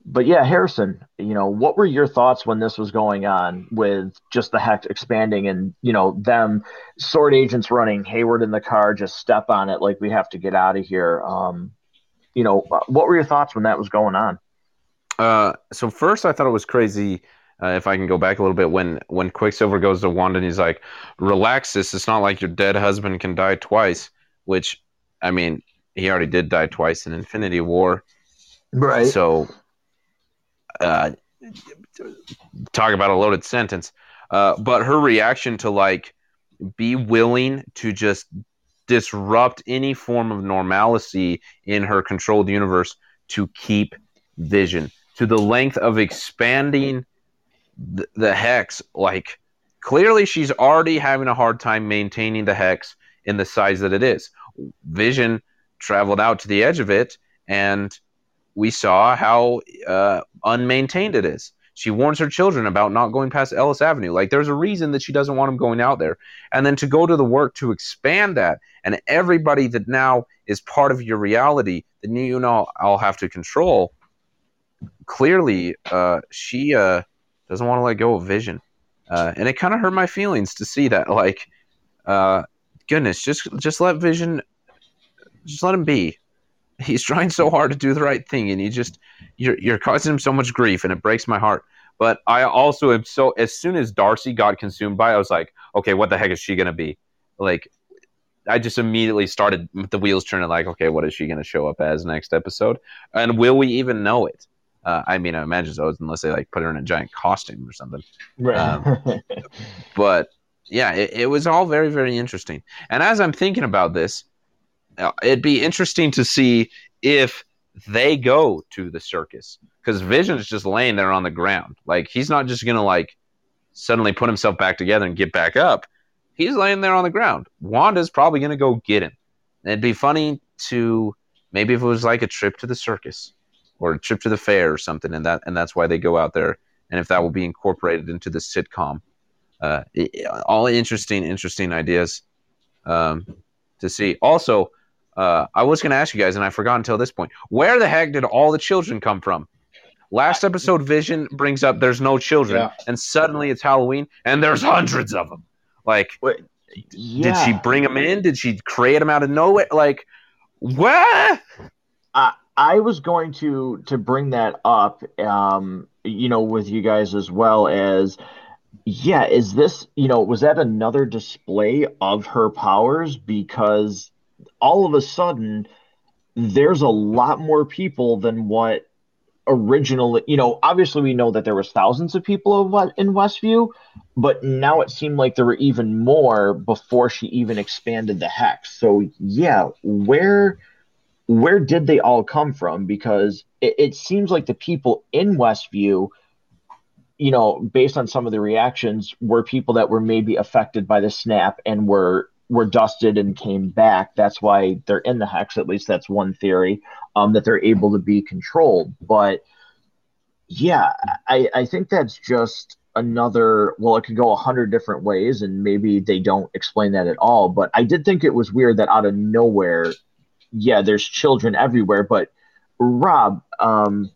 but yeah, Harrison, you know, what were your thoughts when this was going on with just the hex expanding and, you know, them sword agents running Hayward in the car, just step on it like we have to get out of here. Um, you know, what were your thoughts when that was going on? Uh, so first I thought it was crazy uh, if I can go back a little bit, when when Quicksilver goes to Wanda and he's like, "Relax, this. It's not like your dead husband can die twice." Which, I mean, he already did die twice in Infinity War, right? So, uh, talk about a loaded sentence. Uh, but her reaction to like be willing to just disrupt any form of normalcy in her controlled universe to keep Vision to the length of expanding the, the hex like clearly she's already having a hard time maintaining the hex in the size that it is vision traveled out to the edge of it and we saw how uh, unmaintained it is she warns her children about not going past ellis avenue like there's a reason that she doesn't want them going out there and then to go to the work to expand that and everybody that now is part of your reality that you know i'll have to control clearly uh, she uh, doesn't want to let go of Vision. uh, and it kind of hurt my feelings to see that. Like, uh, goodness, just just let Vision, just let him be. He's trying so hard to do the right thing, and you just you're you're causing him so much grief, and it breaks my heart. But I also am so as soon as Darcy got consumed by, it, I was like, okay, what the heck is she gonna be? Like, I just immediately started the wheels turning. Like, okay, what is she gonna show up as next episode? And will we even know it? Uh, I mean, I imagine so, unless they like put her in a giant costume or something. Right. Um, but yeah, it, it, was all very, very interesting. And as I'm thinking about this, uh, it'd be interesting to see if they go to the circus because Vision's just laying there on the ground. Like he's not just gonna like suddenly put himself back together and get back up. He's laying there on the ground. Wanda's probably gonna go get him. It'd be funny to maybe if it was like a trip to the circus or a trip to the fair or something, and that and that's why they go out there. And if that will be incorporated into the sitcom, uh, all interesting, interesting ideas um, to see. Also, uh, I was going to ask you guys, and I forgot until this point. Where the heck did all the children come from? Last episode, Vision brings up there's no children, yeah. and suddenly it's Halloween, and there's hundreds of them. Like, yeah. did she bring them in? Did she create them out of nowhere? Like, what? Uh, I was going to to bring that up, um, you know, with you guys as well as, yeah, is this, you know, was that another display of her powers? Because all of a sudden, there's a lot more people than what originally, you know, obviously we know that there was thousands of people in Westview, but now it seemed like there were even more before she even expanded the hex. So yeah, where where did they all come from? Because it, it seems like the people in Westview, you know, based on some of the reactions, were people that were maybe affected by the snap and were were dusted and came back. That's why they're in the hex. At least that's one theory. Um, that they're able to be controlled. But yeah, I I think that's just another well it could go a hundred different ways and maybe they don't explain that at all but i did think it was weird that out of nowhere yeah, there's children everywhere. But Rob, um,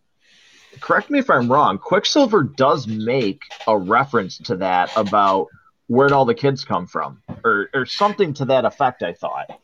correct me if I'm wrong. Quicksilver does make a reference to that about where'd all the kids come from, or or something to that effect. I thought.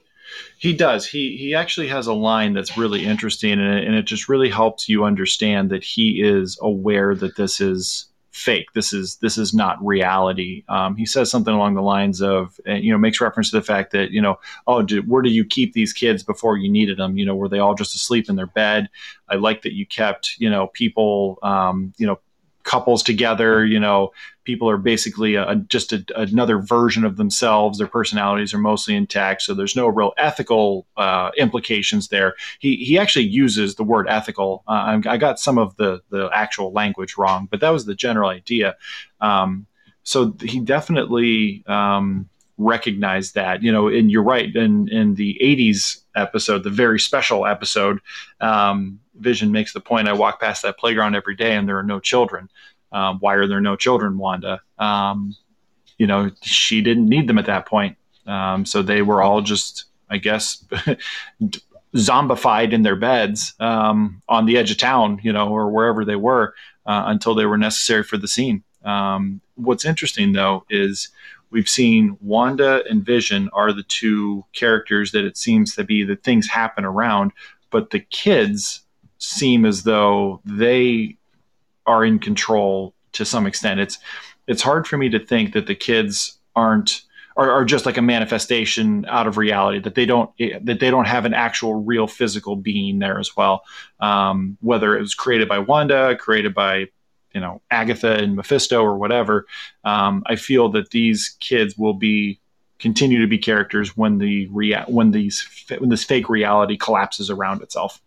He does. He he actually has a line that's really interesting, and it, and it just really helps you understand that he is aware that this is fake. This is this is not reality. Um, he says something along the lines of, uh, you know, makes reference to the fact that you know, oh, where do you keep these kids before you needed them? You know, were they all just asleep in their bed? I like that you kept, you know, people, um, you know, couples together. You know, people are basically a, just a, another version of themselves. Their personalities are mostly intact, so there's no real ethical uh, implications there. He he actually uses the word ethical. Uh, I got some of the the actual language wrong, but that was the general idea. Um, so he definitely. Um, recognized that you know and you're right in in the 80s episode the very special episode um, Vision makes the point I walk past that playground every day and there are no children. Um, why are there no children, Wanda? Um, you know, she didn't need them at that point. Um, so they were all just, I guess, zombified in their beds um, on the edge of town, you know, or wherever they were uh, until they were necessary for the scene. Um, what's interesting, though, is we've seen Wanda and Vision are the two characters that it seems to be that things happen around, but the kids seem as though they are in control to some extent. It's it's hard for me to think that the kids aren't are, are just like a manifestation out of reality that they don't that they don't have an actual real physical being there as well. Um, whether it was created by Wanda, created by you know Agatha and Mephisto or whatever, um, I feel that these kids will be continue to be characters when the rea- when these when this fake reality collapses around itself.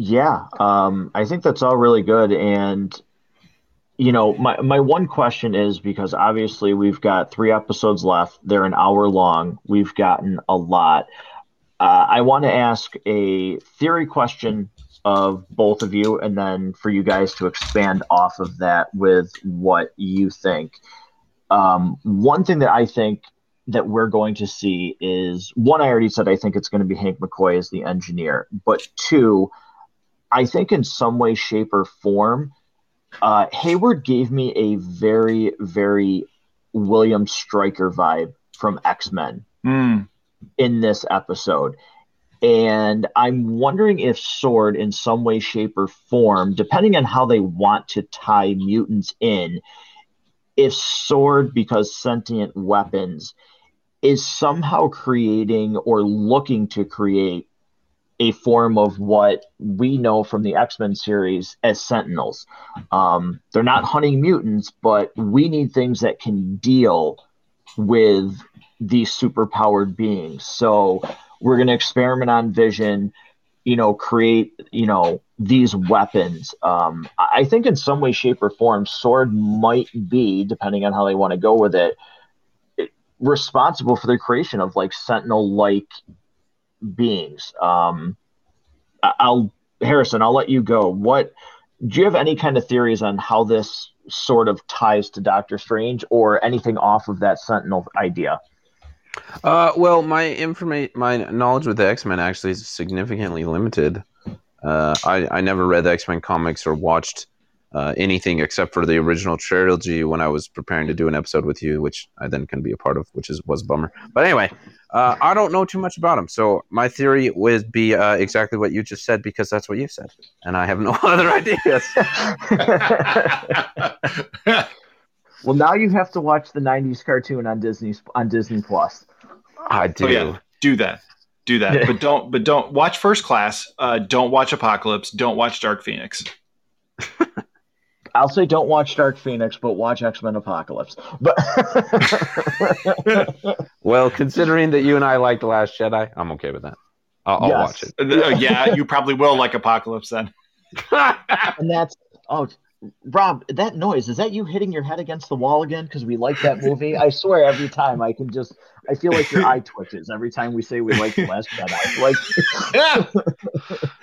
Yeah, um, I think that's all really good. And, you know, my, my one question is because obviously we've got three episodes left, they're an hour long, we've gotten a lot. Uh, I want to ask a theory question of both of you, and then for you guys to expand off of that with what you think. Um, one thing that I think that we're going to see is one, I already said I think it's going to be Hank McCoy as the engineer, but two, I think in some way, shape, or form, uh, Hayward gave me a very, very William Stryker vibe from X Men Mm. in this episode. And I'm wondering if Sword, in some way, shape, or form, depending on how they want to tie mutants in, if Sword, because sentient weapons, is somehow creating or looking to create a form of what we know from the X Men series as Sentinels. Um, they're not hunting mutants, but we need things that can deal with these superpowered beings. So we're going to experiment on Vision, you know, create, you know, these weapons. Um, I think in some way, shape, or form, Sword might be, depending on how they want to go with it, it- responsible for the creation of like Sentinel like beings. Um, I'll Harrison, I'll let you go. What do you have any kind of theories on how this sort of ties to Doctor Strange or anything off of that Sentinel idea? Uh, well, my information, my knowledge with the X Men actually is significantly limited. Uh, I I never read the X Men comics or watched uh, anything except for the original trilogy when I was preparing to do an episode with you, which I then can be a part of, which is was a bummer. But anyway, uh, I don't know too much about them, so my theory would be uh, exactly what you just said because that's what you said, and I have no other ideas. well, now you have to watch the '90s cartoon on Disney on Disney Plus. I do. Oh, yeah. do that. Do that. but don't but don't watch First Class. Uh, don't watch Apocalypse. Don't watch Dark Phoenix. I'll say don't watch Dark Phoenix, but watch X Men Apocalypse. But Well, considering that you and I like the Last Jedi, I'm okay with that. I'll, I'll Yes. watch it. Uh, yeah, you probably will like Apocalypse then. and that's oh, Rob, that noise is that you hitting your head against the wall again? Because we like that movie. I swear, every time I can just, I feel like your eye twitches every time we say we like the Last Jedi. Like,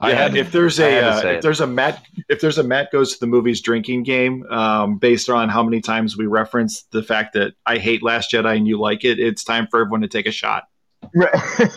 I yeah, had if there's I a had to uh, if it. there's a Matt if there's a Matt goes to the movies drinking game, um, based on how many times we reference the fact that I hate Last Jedi and you like it, it's time for everyone to take a shot. right it's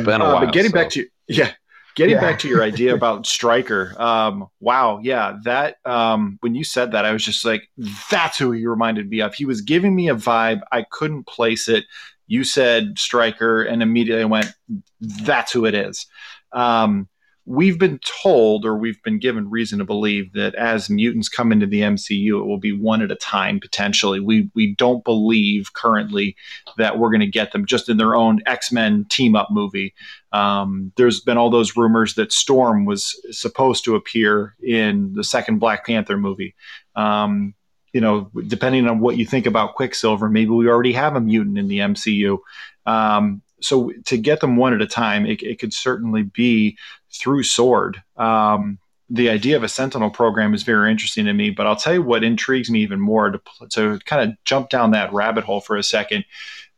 been a Uh, while. but getting so- back to you, yeah, getting Yeah. back to your idea about Stryker. Um, wow, yeah, that um, when you said that, I was just like, that's who he reminded me of. He was giving me a vibe. I couldn't place it. You said Stryker, and immediately I went, that's who it is. Um, we've been told, or we've been given reason to believe that as mutants come into the MCU, it will be one at a time potentially. We we don't believe currently that we're going to get them just in their own X Men team up movie. Um, there's been all those rumors that Storm was supposed to appear in the second Black Panther movie. Um, you know, depending on what you think about Quicksilver, maybe we already have a mutant in the MCU. Um, so to get them one at a time, it, it could certainly be through Sword. Um, the idea of a Sentinel program is very interesting to me, but I'll tell you what intrigues me even more to, to kind of jump down that rabbit hole for a second.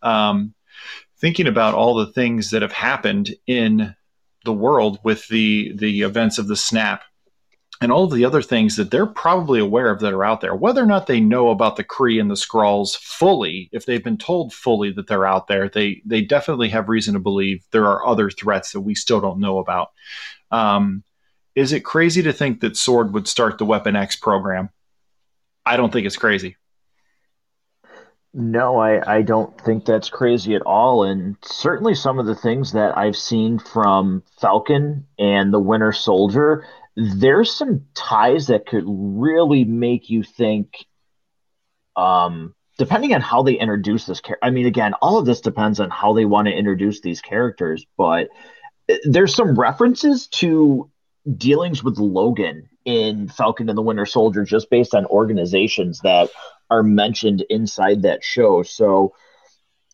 Um, thinking about all the things that have happened in the world with the the events of the snap and all of the other things that they're probably aware of that are out there. Whether or not they know about the Kree and the Skrulls fully if they've been told fully that they're out there they they definitely have reason to believe there are other threats that we still don't know about. Um, is it crazy to think that sword would start the weapon x program? I don't think it's crazy. No, I, I don't think that's crazy at all. And certainly some of the things that I've seen from Falcon and the Winter Soldier, there's some ties that could really make you think, um, depending on how they introduce this character. I mean, again, all of this depends on how they want to introduce these characters, but uh, there's some references to dealings with Logan in Falcon and the Winter Soldier just based on organizations that are mentioned inside that show. So,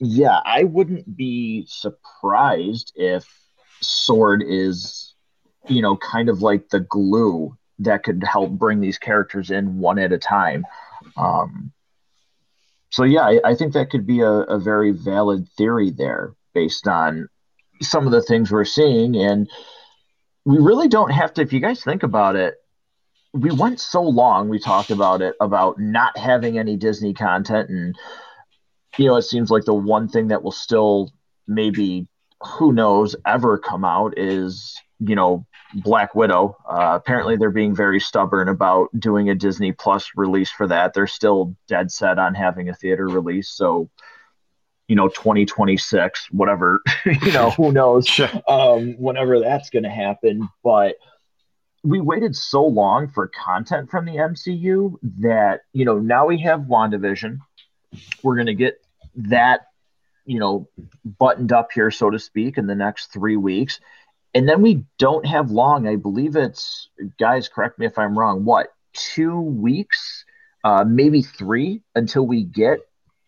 yeah, I wouldn't be surprised if Sword is, you know, kind of like the glue that could help bring these characters in one at a time. Um, so, yeah, I, I think that could be a, a very valid theory there based on some of the things we're seeing. And we really don't have to, if you guys think about it, we went so long we talked about it about not having any disney content and you know it seems like the one thing that will still maybe who knows ever come out is you know Black Widow. Uh, apparently, they're being very stubborn about doing a Disney Plus release for that. They're still dead set on having a theater release. So, you know, 2026, whatever, you know, who knows, um, whenever that's going to happen. But we waited so long for content from the MCU that, you know, now we have WandaVision. We're going to get that, you know, buttoned up here, so to speak, in the next three weeks and then we don't have long. I believe it's guys. Correct me if I'm wrong. What two weeks, uh, maybe three, until we get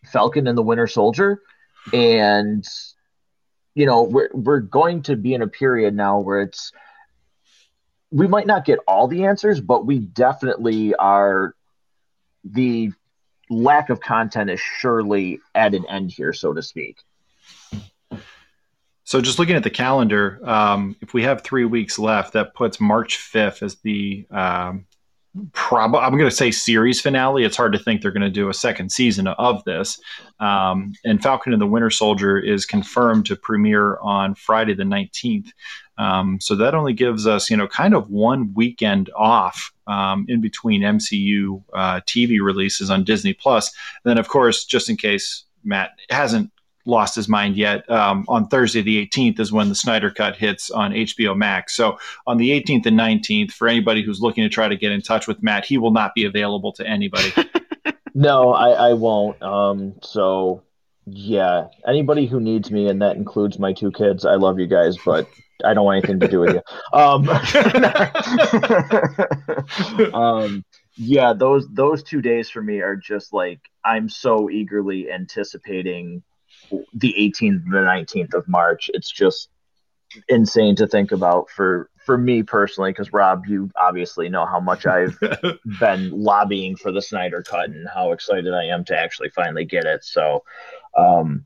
Falcon and the Winter Soldier, and you know we're we're going to be in a period now where it's we might not get all the answers, but we definitely are. The lack of content is surely at an end here, so to speak. So just looking at the calendar, um, if we have three weeks left, that puts March 5th as the um, prob- I'm going to say series finale. It's hard to think they're going to do a second season of this. Um, and Falcon and the Winter Soldier is confirmed to premiere on Friday the 19th. Um, so that only gives us, you know, kind of one weekend off um, in between MCU uh, TV releases on Disney Plus. then, of course, just in case Matt hasn't lost his mind yet. Um, on Thursday, the 18th, is when the Snyder Cut hits on HBO Max. So on the 18th and 19th, for anybody who's looking to try to get in touch with Matt, he will not be available to anybody. no, I, I won't. Um, so yeah, anybody who needs me, and that includes my two kids, I love you guys, but I don't want anything to do with you. Um, um, yeah, those those two days for me are just like I'm so eagerly anticipating the 18th and the 19th of March. It's just insane to think about for for me personally because Rob, you obviously know how much I've been lobbying for the Snyder Cut and how excited I am to actually finally get it. So, um,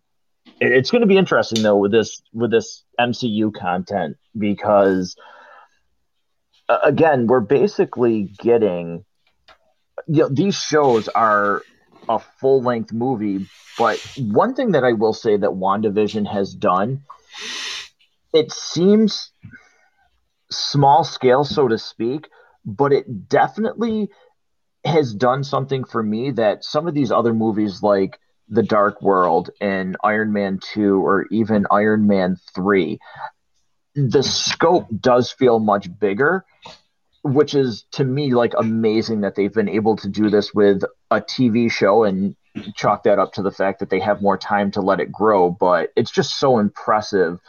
it, it's going to be interesting though with this with this MCU content because uh, again, we're basically getting you know, these shows are a full length movie. But one thing that I will say that WandaVision has done, it seems small scale, so to speak, but it definitely has done something for me that some of these other movies like The Dark World and Iron Man 2 or even Iron Man 3, the scope does feel much bigger which is to me like amazing that they've been able to do this with a TV show and chalk that up to the fact that they have more time to let it grow. But it's just so impressive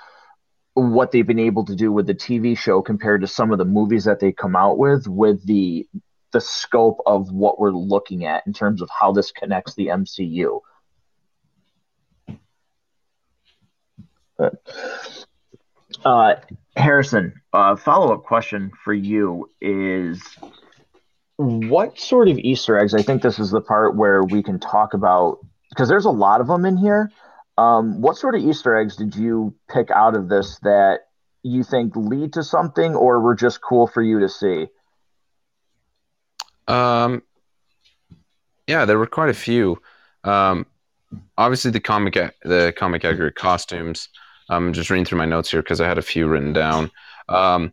what they've been able to do with the TV show compared to some of the movies that they come out with, with the the scope of what we're looking at in terms of how this connects the MCU. But, uh, Harrison, uh, follow up question for you is what sort of Easter eggs? I think this is the part where we can talk about because there's a lot of them in here. Um, what sort of Easter eggs did you pick out of this that you think lead to something or were just cool for you to see? Um, yeah, there were quite a few. Um, obviously the comic the comic accurate costumes. I'm just reading through my notes here because I had a few written down. Um,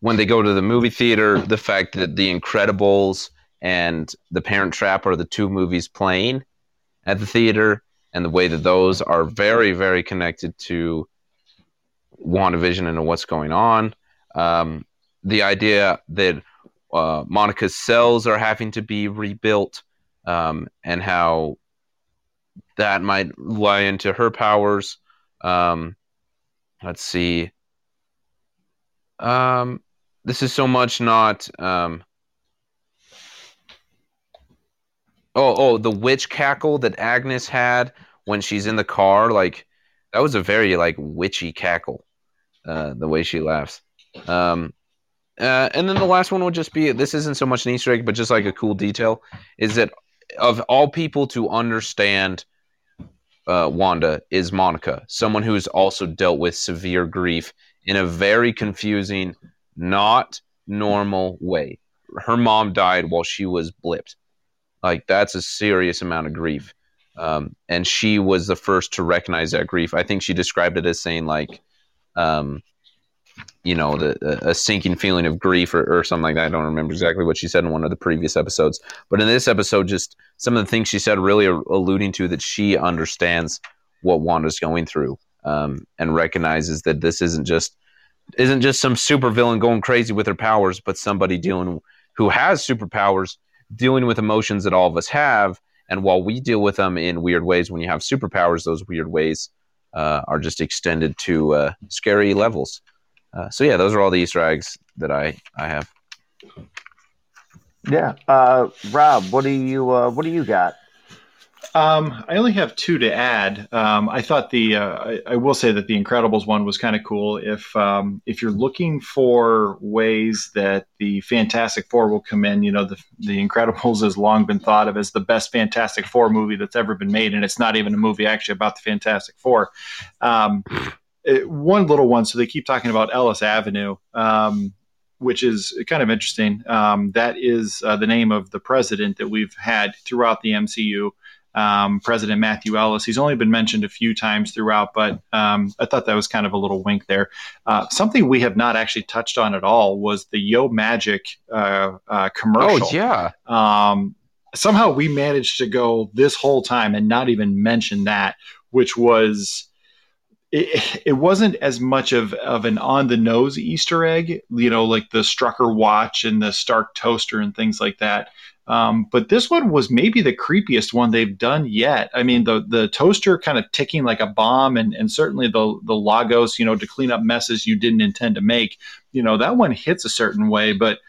when they go to the movie theater, the fact that The Incredibles and The Parent Trap are the two movies playing at the theater, and the way that those are very, very connected to WandaVision and what's going on. Um, the idea that uh, Monica's cells are having to be rebuilt, um, and how that might lie into her powers. Um, let's see. Um, this is so much not. Um, oh, oh, the witch cackle that Agnes had when she's in the car, like that was a very like witchy cackle. Uh, the way she laughs. Um, uh, and then the last one would just be this isn't so much an Easter egg, but just like a cool detail is that of all people to understand uh, Wanda is Monica, someone who's also dealt with severe grief in a very confusing, not normal way. Her mom died while she was blipped. Like, that's a serious amount of grief. Um, and she was the first to recognize that grief. I think she described it as saying, like, um, you know, the, a sinking feeling of grief or, or something like that. I don't remember exactly what she said in one of the previous episodes, but in this episode, just some of the things she said really are alluding to that she understands what Wanda's going through um, and recognizes that this isn't just isn't just some supervillain going crazy with her powers, but somebody dealing who has superpowers dealing with emotions that all of us have. And while we deal with them in weird ways, when you have superpowers, those weird ways uh, are just extended to uh, scary levels. Uh, so yeah, those are all the Easter eggs that I I have. Yeah, uh, Rob, what do you uh, what do you got? Um, I only have two to add. Um, I thought the uh, I, I, will say that the Incredibles one was kind of cool. If um, if you're looking for ways that the Fantastic Four will come in, you know the the Incredibles has long been thought of as the best Fantastic Four movie that's ever been made, and it's not even a movie actually about the Fantastic Four. It, one little one. So they keep talking about Ellis Avenue. Um, which is kind of interesting. Um, that is uh, the name of the president that we've had throughout the MCU um, President Matthew Ellis. He's only been mentioned a few times throughout, but um, I thought that was kind of a little wink there. Uh, something we have not actually touched on at all was the Yo Magic uh, uh, commercial. Oh yeah. Um, somehow we managed to go this whole time and not even mention that, which was. It, wasn't as much of, of an on the nose Easter egg, you know, like the Strucker watch and the Stark toaster and things like that. Um, but this one was maybe the creepiest one they've done yet. I mean, the the toaster kind of ticking like a bomb, and and certainly the the Lagos, you know, to clean up messes you didn't intend to make. You know, that one hits a certain way, but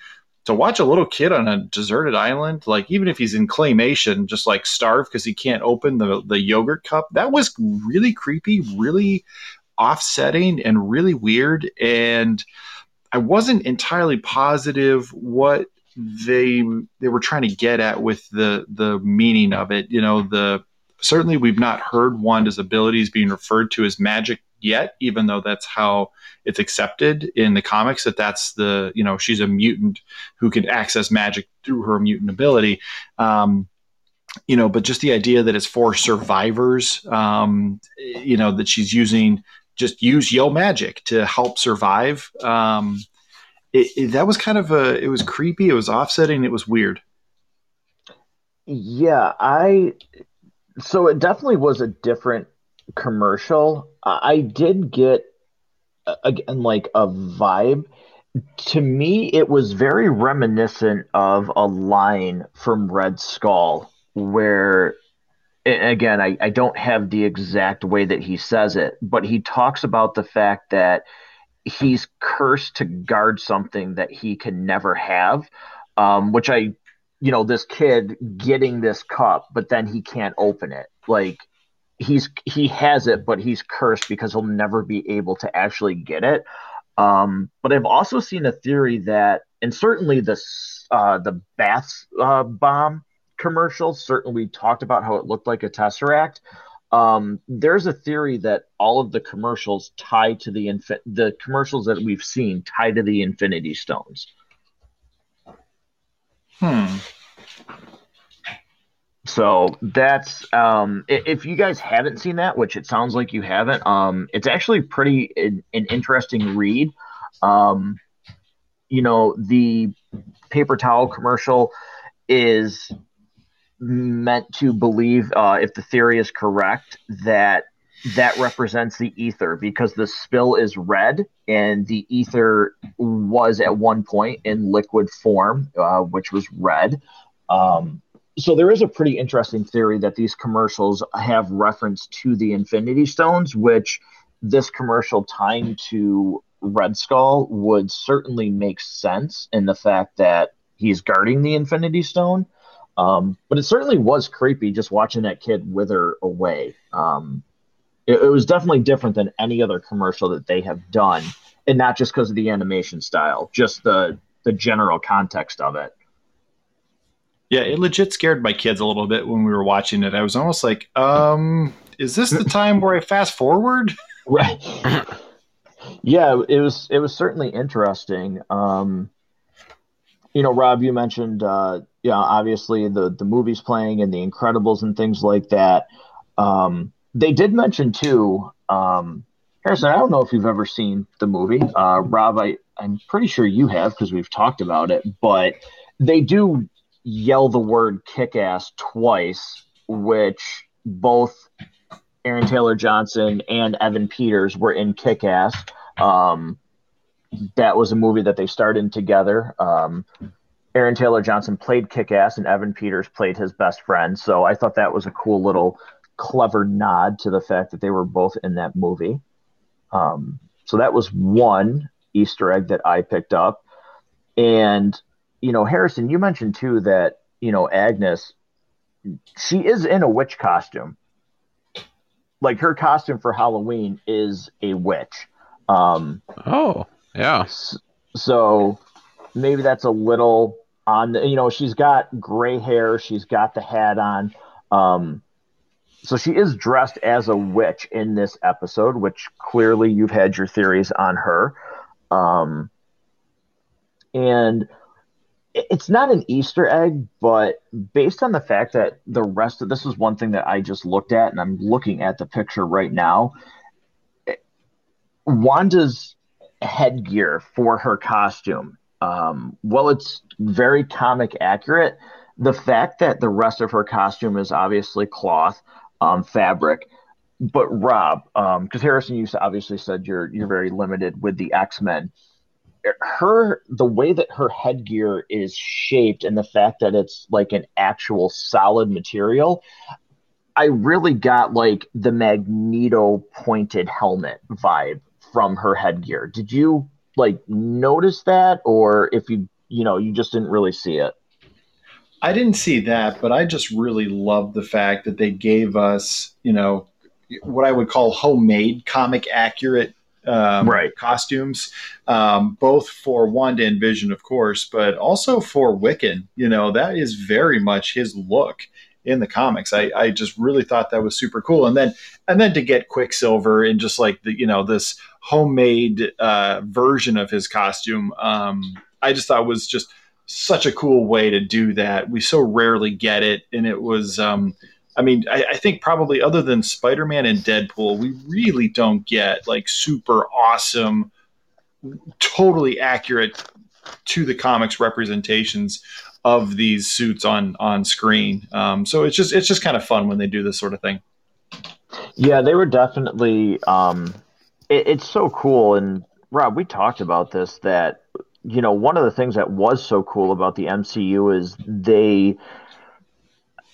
to watch a little kid on a deserted island, like even if he's in claymation, just like starve because he can't open the the yogurt cup, that was really creepy, really offsetting, and really weird. And I wasn't entirely positive what they they were trying to get at with the the meaning of it. You know, the certainly we've not heard Wanda's abilities being referred to as magic yet, even though that's how it's accepted in the comics that that's the you know she's a mutant who can access magic through her mutant ability. Um, you know, but just the idea that it's for survivors, um, you know, that she's using just use yo magic to help survive. Um, it, it, that was kind of a it was creepy it was offsetting it was weird yeah i so it definitely was a different commercial i did get again like a vibe to me it was very reminiscent of a line from red skull where again I, I don't have the exact way that he says it but he talks about the fact that he's cursed to guard something that he can never have. Um, which I, you know, this kid getting this cup, but then he can't open it. Like he's he has it, but he's cursed because he'll never be able to actually get it. Um, but I've also seen a theory that, and certainly this uh, the bath uh, bomb commercial certainly talked about how it looked like a tesseract. Um, there's a theory that all of the commercials tie to the infi- the commercials that we've seen tie to the Infinity Stones. Hmm. So that's um, if you guys haven't seen that, which it sounds like you haven't, um, it's actually pretty an, an interesting read. Um, you know, the paper towel commercial is meant to believe, uh, if the theory is correct, that that represents the Aether because the spill is red and the Aether was at one point in liquid form, uh, which was red. Um, so there is a pretty interesting theory that these commercials have reference to the Infinity Stones, which this commercial tying to Red Skull would certainly make sense in the fact that he's guarding the Infinity Stone. Um, but it certainly was creepy just watching that kid wither away. Um, it, it, was definitely different than any other commercial that they have done, and not just because of the animation style, just the the general context of it. Yeah, it legit scared my kids a little bit when we were watching it. I was almost like, um, is this the time where I fast forward? Right. yeah, it was it was certainly interesting. Um, you know, Rob, you mentioned uh, you know, obviously the the movies playing and the Incredibles and things like that. Um, they did mention too um, Harrison, I don't know if you've ever seen the movie. Uh, Rob, I, I'm pretty sure you have because we've talked about it, but they do yell the word kick ass twice, which both Aaron Taylor Johnson and Evan Peters were in kick ass. Um, that was a movie that they starred in together. Um, Aaron Taylor Johnson played kick ass, and Evan Peters played his best friend. So I thought that was a cool little clever nod to the fact that they were both in that movie. Um, so that was one Easter egg that I picked up. And, you know, Harrison, you mentioned too that, you know, Agnes, she is in a witch costume. Like her costume for Halloween is a witch. Um, oh, yeah. So maybe that's a little on, the, you know, she's got gray hair, she's got the hat on. Um, so she is dressed as a witch in this episode, which clearly you've had your theories on her. Um, and it's not an Easter egg, but based on the fact that the rest of this is one thing that I just looked at, and I'm looking at the picture right now. Wanda's headgear for her costume, um, well, it's very comic accurate. The fact that the rest of her costume is obviously cloth, um, fabric. But Rob, because um, Harrison, you obviously said you're you're very limited with the X Men. Her the way that her headgear is shaped and the fact that it's like an actual solid material, I really got like the Magneto pointed helmet vibe from her headgear. Did you like notice that, or if you you know you just didn't really see it? I didn't see that, but I just really love the fact that they gave us, you know, what I would call homemade, comic accurate um, right. costumes, um, both for Wanda and Vision, of course, but also for Wiccan. You know, that is very much his look in the comics. I, I just really thought that was super cool. And then and then to get Quicksilver and just like the you know this homemade uh, version of his costume, um, I just thought was just such a cool way to do that. We so rarely get it, and it was. Um, I mean, I, I, think probably other than Spider Man and Deadpool, we really don't get like super awesome, totally accurate to the comics representations of these suits on on screen. Um, so it's just it's just kind of fun when they do this sort of thing. Yeah, they were definitely. Um, it, it's so cool, and Rob, we talked about this that you know, one of the things that was so cool about the MCU is they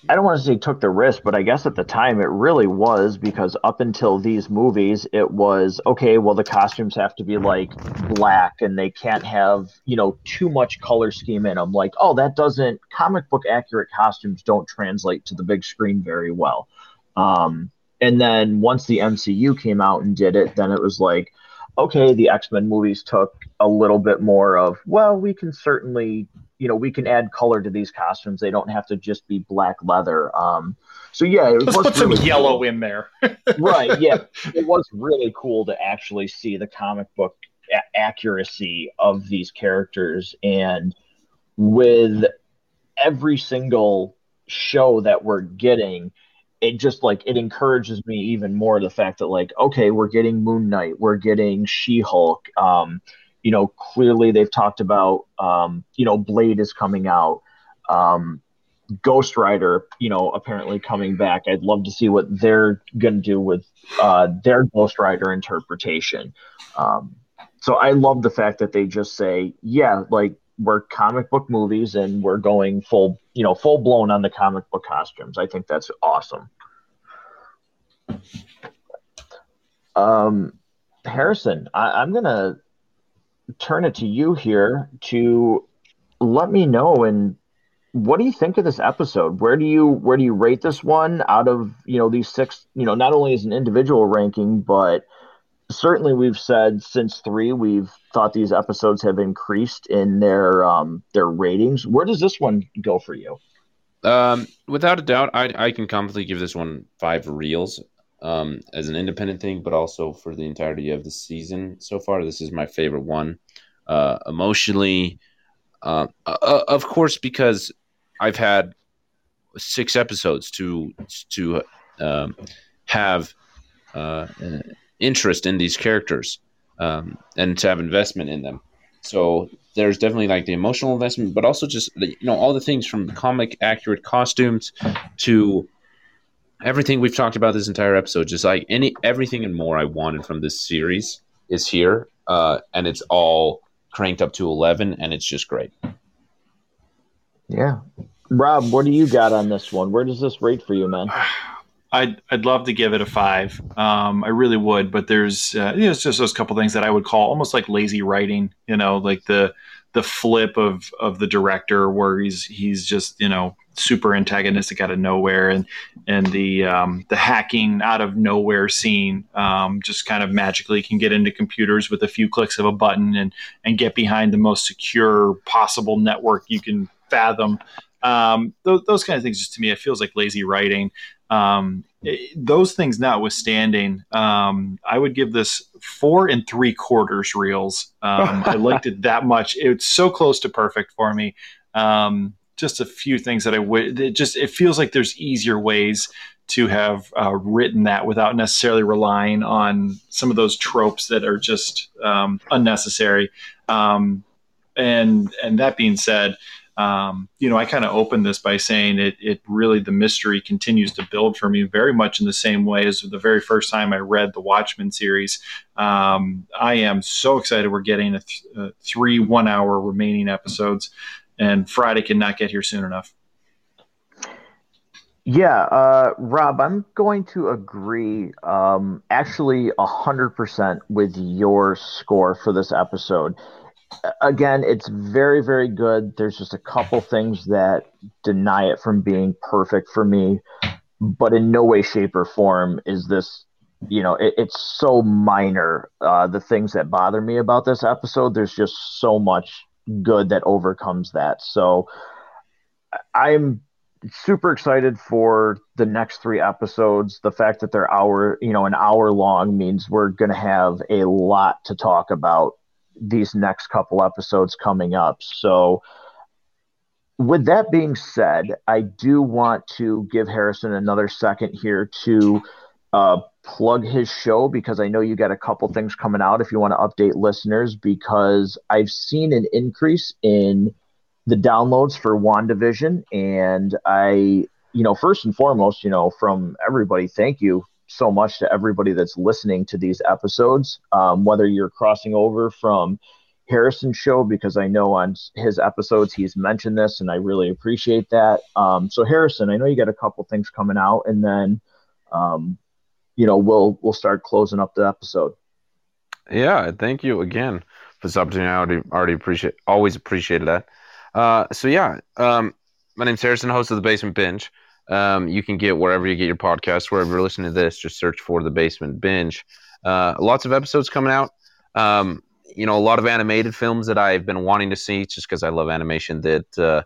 I don't want to say took the risk, but I guess at the time it really was because up until these movies, it was okay, well, the costumes have to be like black and they can't have, you know, too much color scheme in them. Like, oh, that doesn't, comic book accurate costumes don't translate to the big screen very well. Um, and then once the MCU came out and did it, then it was like, okay, the X Men movies took a little bit more of, well, we can certainly, you know, we can add color to these costumes. They don't have to just be black leather. Um, so yeah, it let's put really some yellow cool. in there. right? Yeah, it was really cool to actually see the comic book a- accuracy of these characters, and with every single show that we're getting it just like it encourages me even more the fact that like okay we're getting moon knight we're getting she-hulk um you know clearly they've talked about um you know blade is coming out. Um ghost rider you know apparently coming back. I'd love to see what they're gonna do with uh their ghost rider interpretation. Um so i love the fact that they just say yeah like we're comic book movies and we're going full you know full blown on the comic book costumes. I think that's awesome. Um harrison I, i'm gonna turn it to you here to let me know and what do you think of this episode where do you where do you rate this one out of you know these six you know not only as an individual ranking but certainly we've said since three we've thought these episodes have increased in their um, their ratings. Where does this one go for you? Um, without a doubt, I I can confidently give this one five reels um, as an independent thing, but also for the entirety of the season so far. This is my favorite one. Uh, emotionally, uh, uh, of course, because I've had six episodes to to um, have uh, interest in these characters um, and to have investment in them. So there's definitely like the emotional investment, but also just you know all the things from comic accurate costumes to everything we've talked about this entire episode. Just like any everything and more I wanted from this series is here, uh, and it's all cranked up to eleven, and it's just great. Yeah, Rob, what do you got on this one? Where does this rate for you, man? I'd, I'd love to give it a five. Um, I really would, but there's uh, you know, it's just those couple things that I would call almost like lazy writing. You know, like the the flip of of the director where he's he's just you know super antagonistic out of nowhere, and and the um, the hacking out of nowhere scene um, just kind of magically can get into computers with a few clicks of a button and and get behind the most secure possible network you can fathom. Um, th- those kind of things, just to me, it feels like lazy writing. Um, it, those things notwithstanding, um, I would give this four and three quarters reels. Um, I liked it that much. It's so close to perfect for me. Um, just a few things that I would. It just it feels like there's easier ways to have uh, written that without necessarily relying on some of those tropes that are just um, unnecessary. Um, and and that being said, um, you know, I kind of opened this by saying it, it really, the mystery continues to build for me very much in the same way as the very first time I read the Watchmen series. Um, I am so excited we're getting a th- uh, three one hour remaining episodes, and Friday cannot get here soon enough. Yeah, uh, Rob, I'm going to agree um, actually 100% with your score for this episode again, it's very, very good. There's just a couple things that deny it from being perfect for me, but in no way, shape, or form is this. You know, it, it's so minor. Uh, the things that bother me about this episode, there's just so much good that overcomes that. So I'm super excited for the next three episodes. The fact that they're hour, you know, an hour long means we're going to have a lot to talk about these next couple episodes coming up. So, with that being said, I do want to give Harrison another second here to uh, plug his show because I know you got a couple things coming out if you want to update listeners because I've seen an increase in the downloads for WandaVision and I you know first and foremost you know from everybody thank you so much to everybody that's listening to these episodes, um, whether you're crossing over from Harrison's show, because I know on his episodes he's mentioned this, and I really appreciate that. Um, so Harrison, I know you got a couple things coming out, and then, um, you know, we'll we'll start closing up the episode. Yeah, thank you again for this opportunity. I already, already appreciate, always appreciated that. Uh, so yeah, um, my name's Harrison, host of the Basement Binge. Um, you can get wherever you get your podcast, wherever you're listening to this, just search for the Basement Binge. Uh, lots of episodes coming out. Um, you know, a lot of animated films that I've been wanting to see just because I love animation that uh,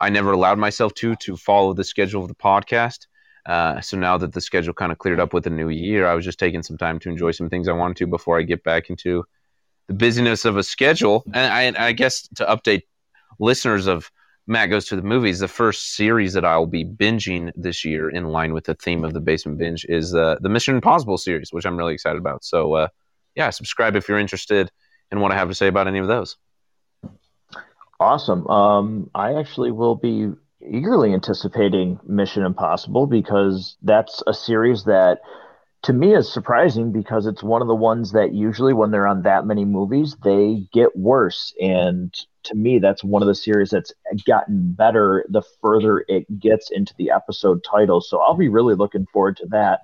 I never allowed myself to to follow the schedule of the podcast. Uh, so now that the schedule kind of cleared up with the new year, I was just taking some time to enjoy some things I wanted to before I get back into the busyness of a schedule. And I, I guess to update listeners of Matt Goes to the Movies, the first series that I'll be binging this year, in line with the theme of the Basement Binge, is uh, the Mission Impossible series, which I'm really excited about. So, uh, yeah, subscribe if you're interested in what I have to say about any of those. Awesome. Um, I actually will be eagerly anticipating Mission Impossible because that's a series that to me is surprising because it's one of the ones that usually when they're on that many movies they get worse. And to me that's one of the series that's gotten better the further it gets into the episode title. So i'll be really looking forward to that.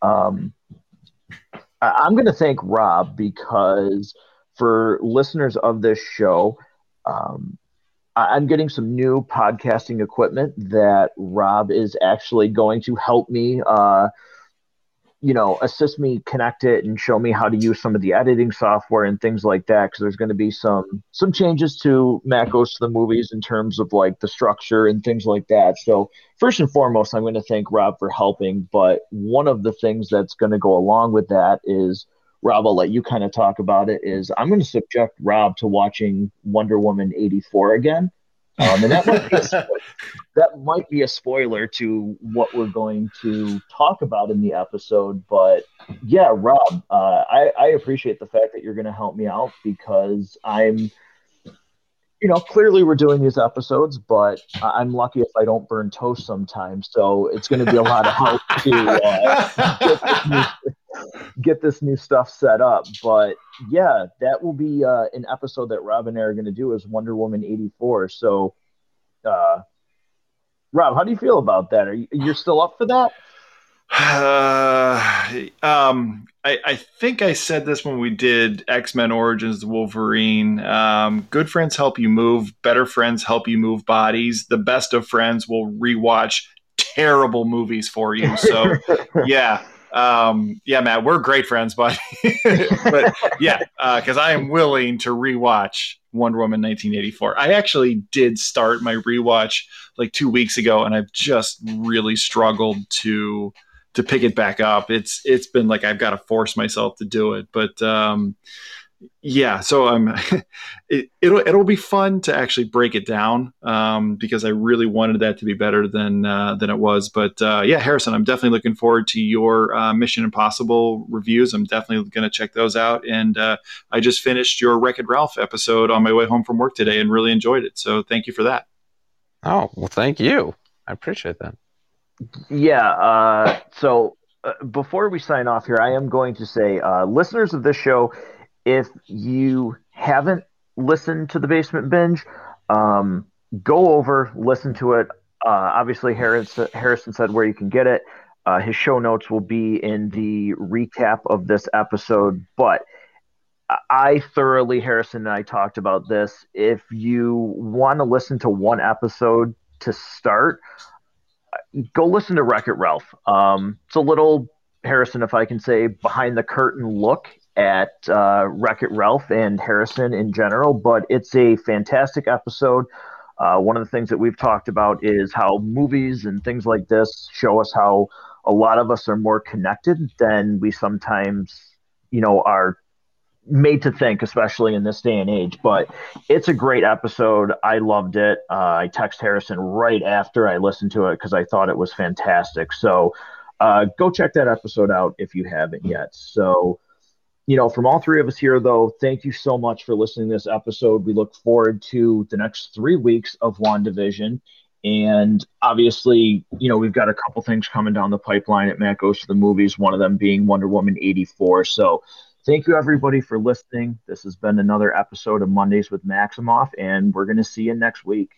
Um, I- i'm going to thank rob because for listeners of this show um, i'm getting some new podcasting equipment that rob is actually going to help me uh, you know, assist me connect it and show me how to use some of the editing software and things like that. Because there's going to be some some changes to Matt Goes to the Movies in terms of like the structure and things like that. So first and foremost, I'm going to thank Rob for helping. But one of the things that's going to go along with that is. Rob, I'll let you kind of talk about it. Is I'm going to subject Rob to watching Wonder Woman 84 again Um, and that might, be a, that might be a spoiler to what we're going to talk about in the episode. But yeah, Rob, uh, I, I appreciate the fact that you're going to help me out because I'm you know, clearly we're doing these episodes, but I'm lucky if I don't burn toast sometimes. So it's going to be a lot of help to uh, get, get, this new, stuff set up. But yeah, that will be uh, an episode that Rob and I are going to do is Wonder Woman 84. So, uh, Rob, how do you feel about that? Are you you're still up for that? Uh, um, I, I, think I said this when we did X Men Origins Wolverine. Um, good friends help you move, better friends help you move bodies. The best of friends will rewatch terrible movies for you. So, yeah. Um, yeah, Matt, we're great friends, but, but yeah, because uh, I am willing to rewatch Wonder Woman 1984. I actually did start my rewatch like two weeks ago, and I've just really struggled to to pick it back up. It's it's been like I've got to force myself to do it. But um, yeah, so I'm. it, it'll it'll be fun to actually break it down um, because I really wanted that to be better than uh, than it was. But uh, yeah, Harrison, I'm definitely looking forward to your uh, Mission Impossible reviews. I'm definitely going to check those out. And uh, I just finished your Wreck Ralph episode on my way home from work today and really enjoyed it. So thank you for that. Oh well, thank you. I appreciate that. Yeah. Uh, so uh, before we sign off here, I am going to say, uh, listeners of this show, if you haven't listened to the Basement Binge, um, go over, listen to it. Uh, obviously, Harrison, said where you can get it. Uh, his show notes will be in the recap of this episode, but I thoroughly, Harrison and I talked about this. If you want to listen to one episode to start, go listen to Wreck It Ralph. Um, it's a little Harrison, if I can say, behind the curtain look at uh, Wreck It Ralph and Harrison in general, but it's a fantastic episode. Uh, one of the things that we've talked about is how movies and things like this show us how a lot of us are more connected than we sometimes, you know, are made to think, especially in this day and age. But it's a great episode. I loved it. Uh, I text Harrison right after I listened to it because I thought it was fantastic. So uh, go check that episode out if you haven't yet. So, you know, from all three of us here, though, thank you so much for listening to this episode. We look forward to the next three weeks of WandaVision. And obviously, you know, we've got a couple things coming down the pipeline at Matt Goes to the Movies, one of them being Wonder Woman 84. So Thank you, everybody, for listening. This has been another episode of Mondays with Maximoff, and we're going to see you next week.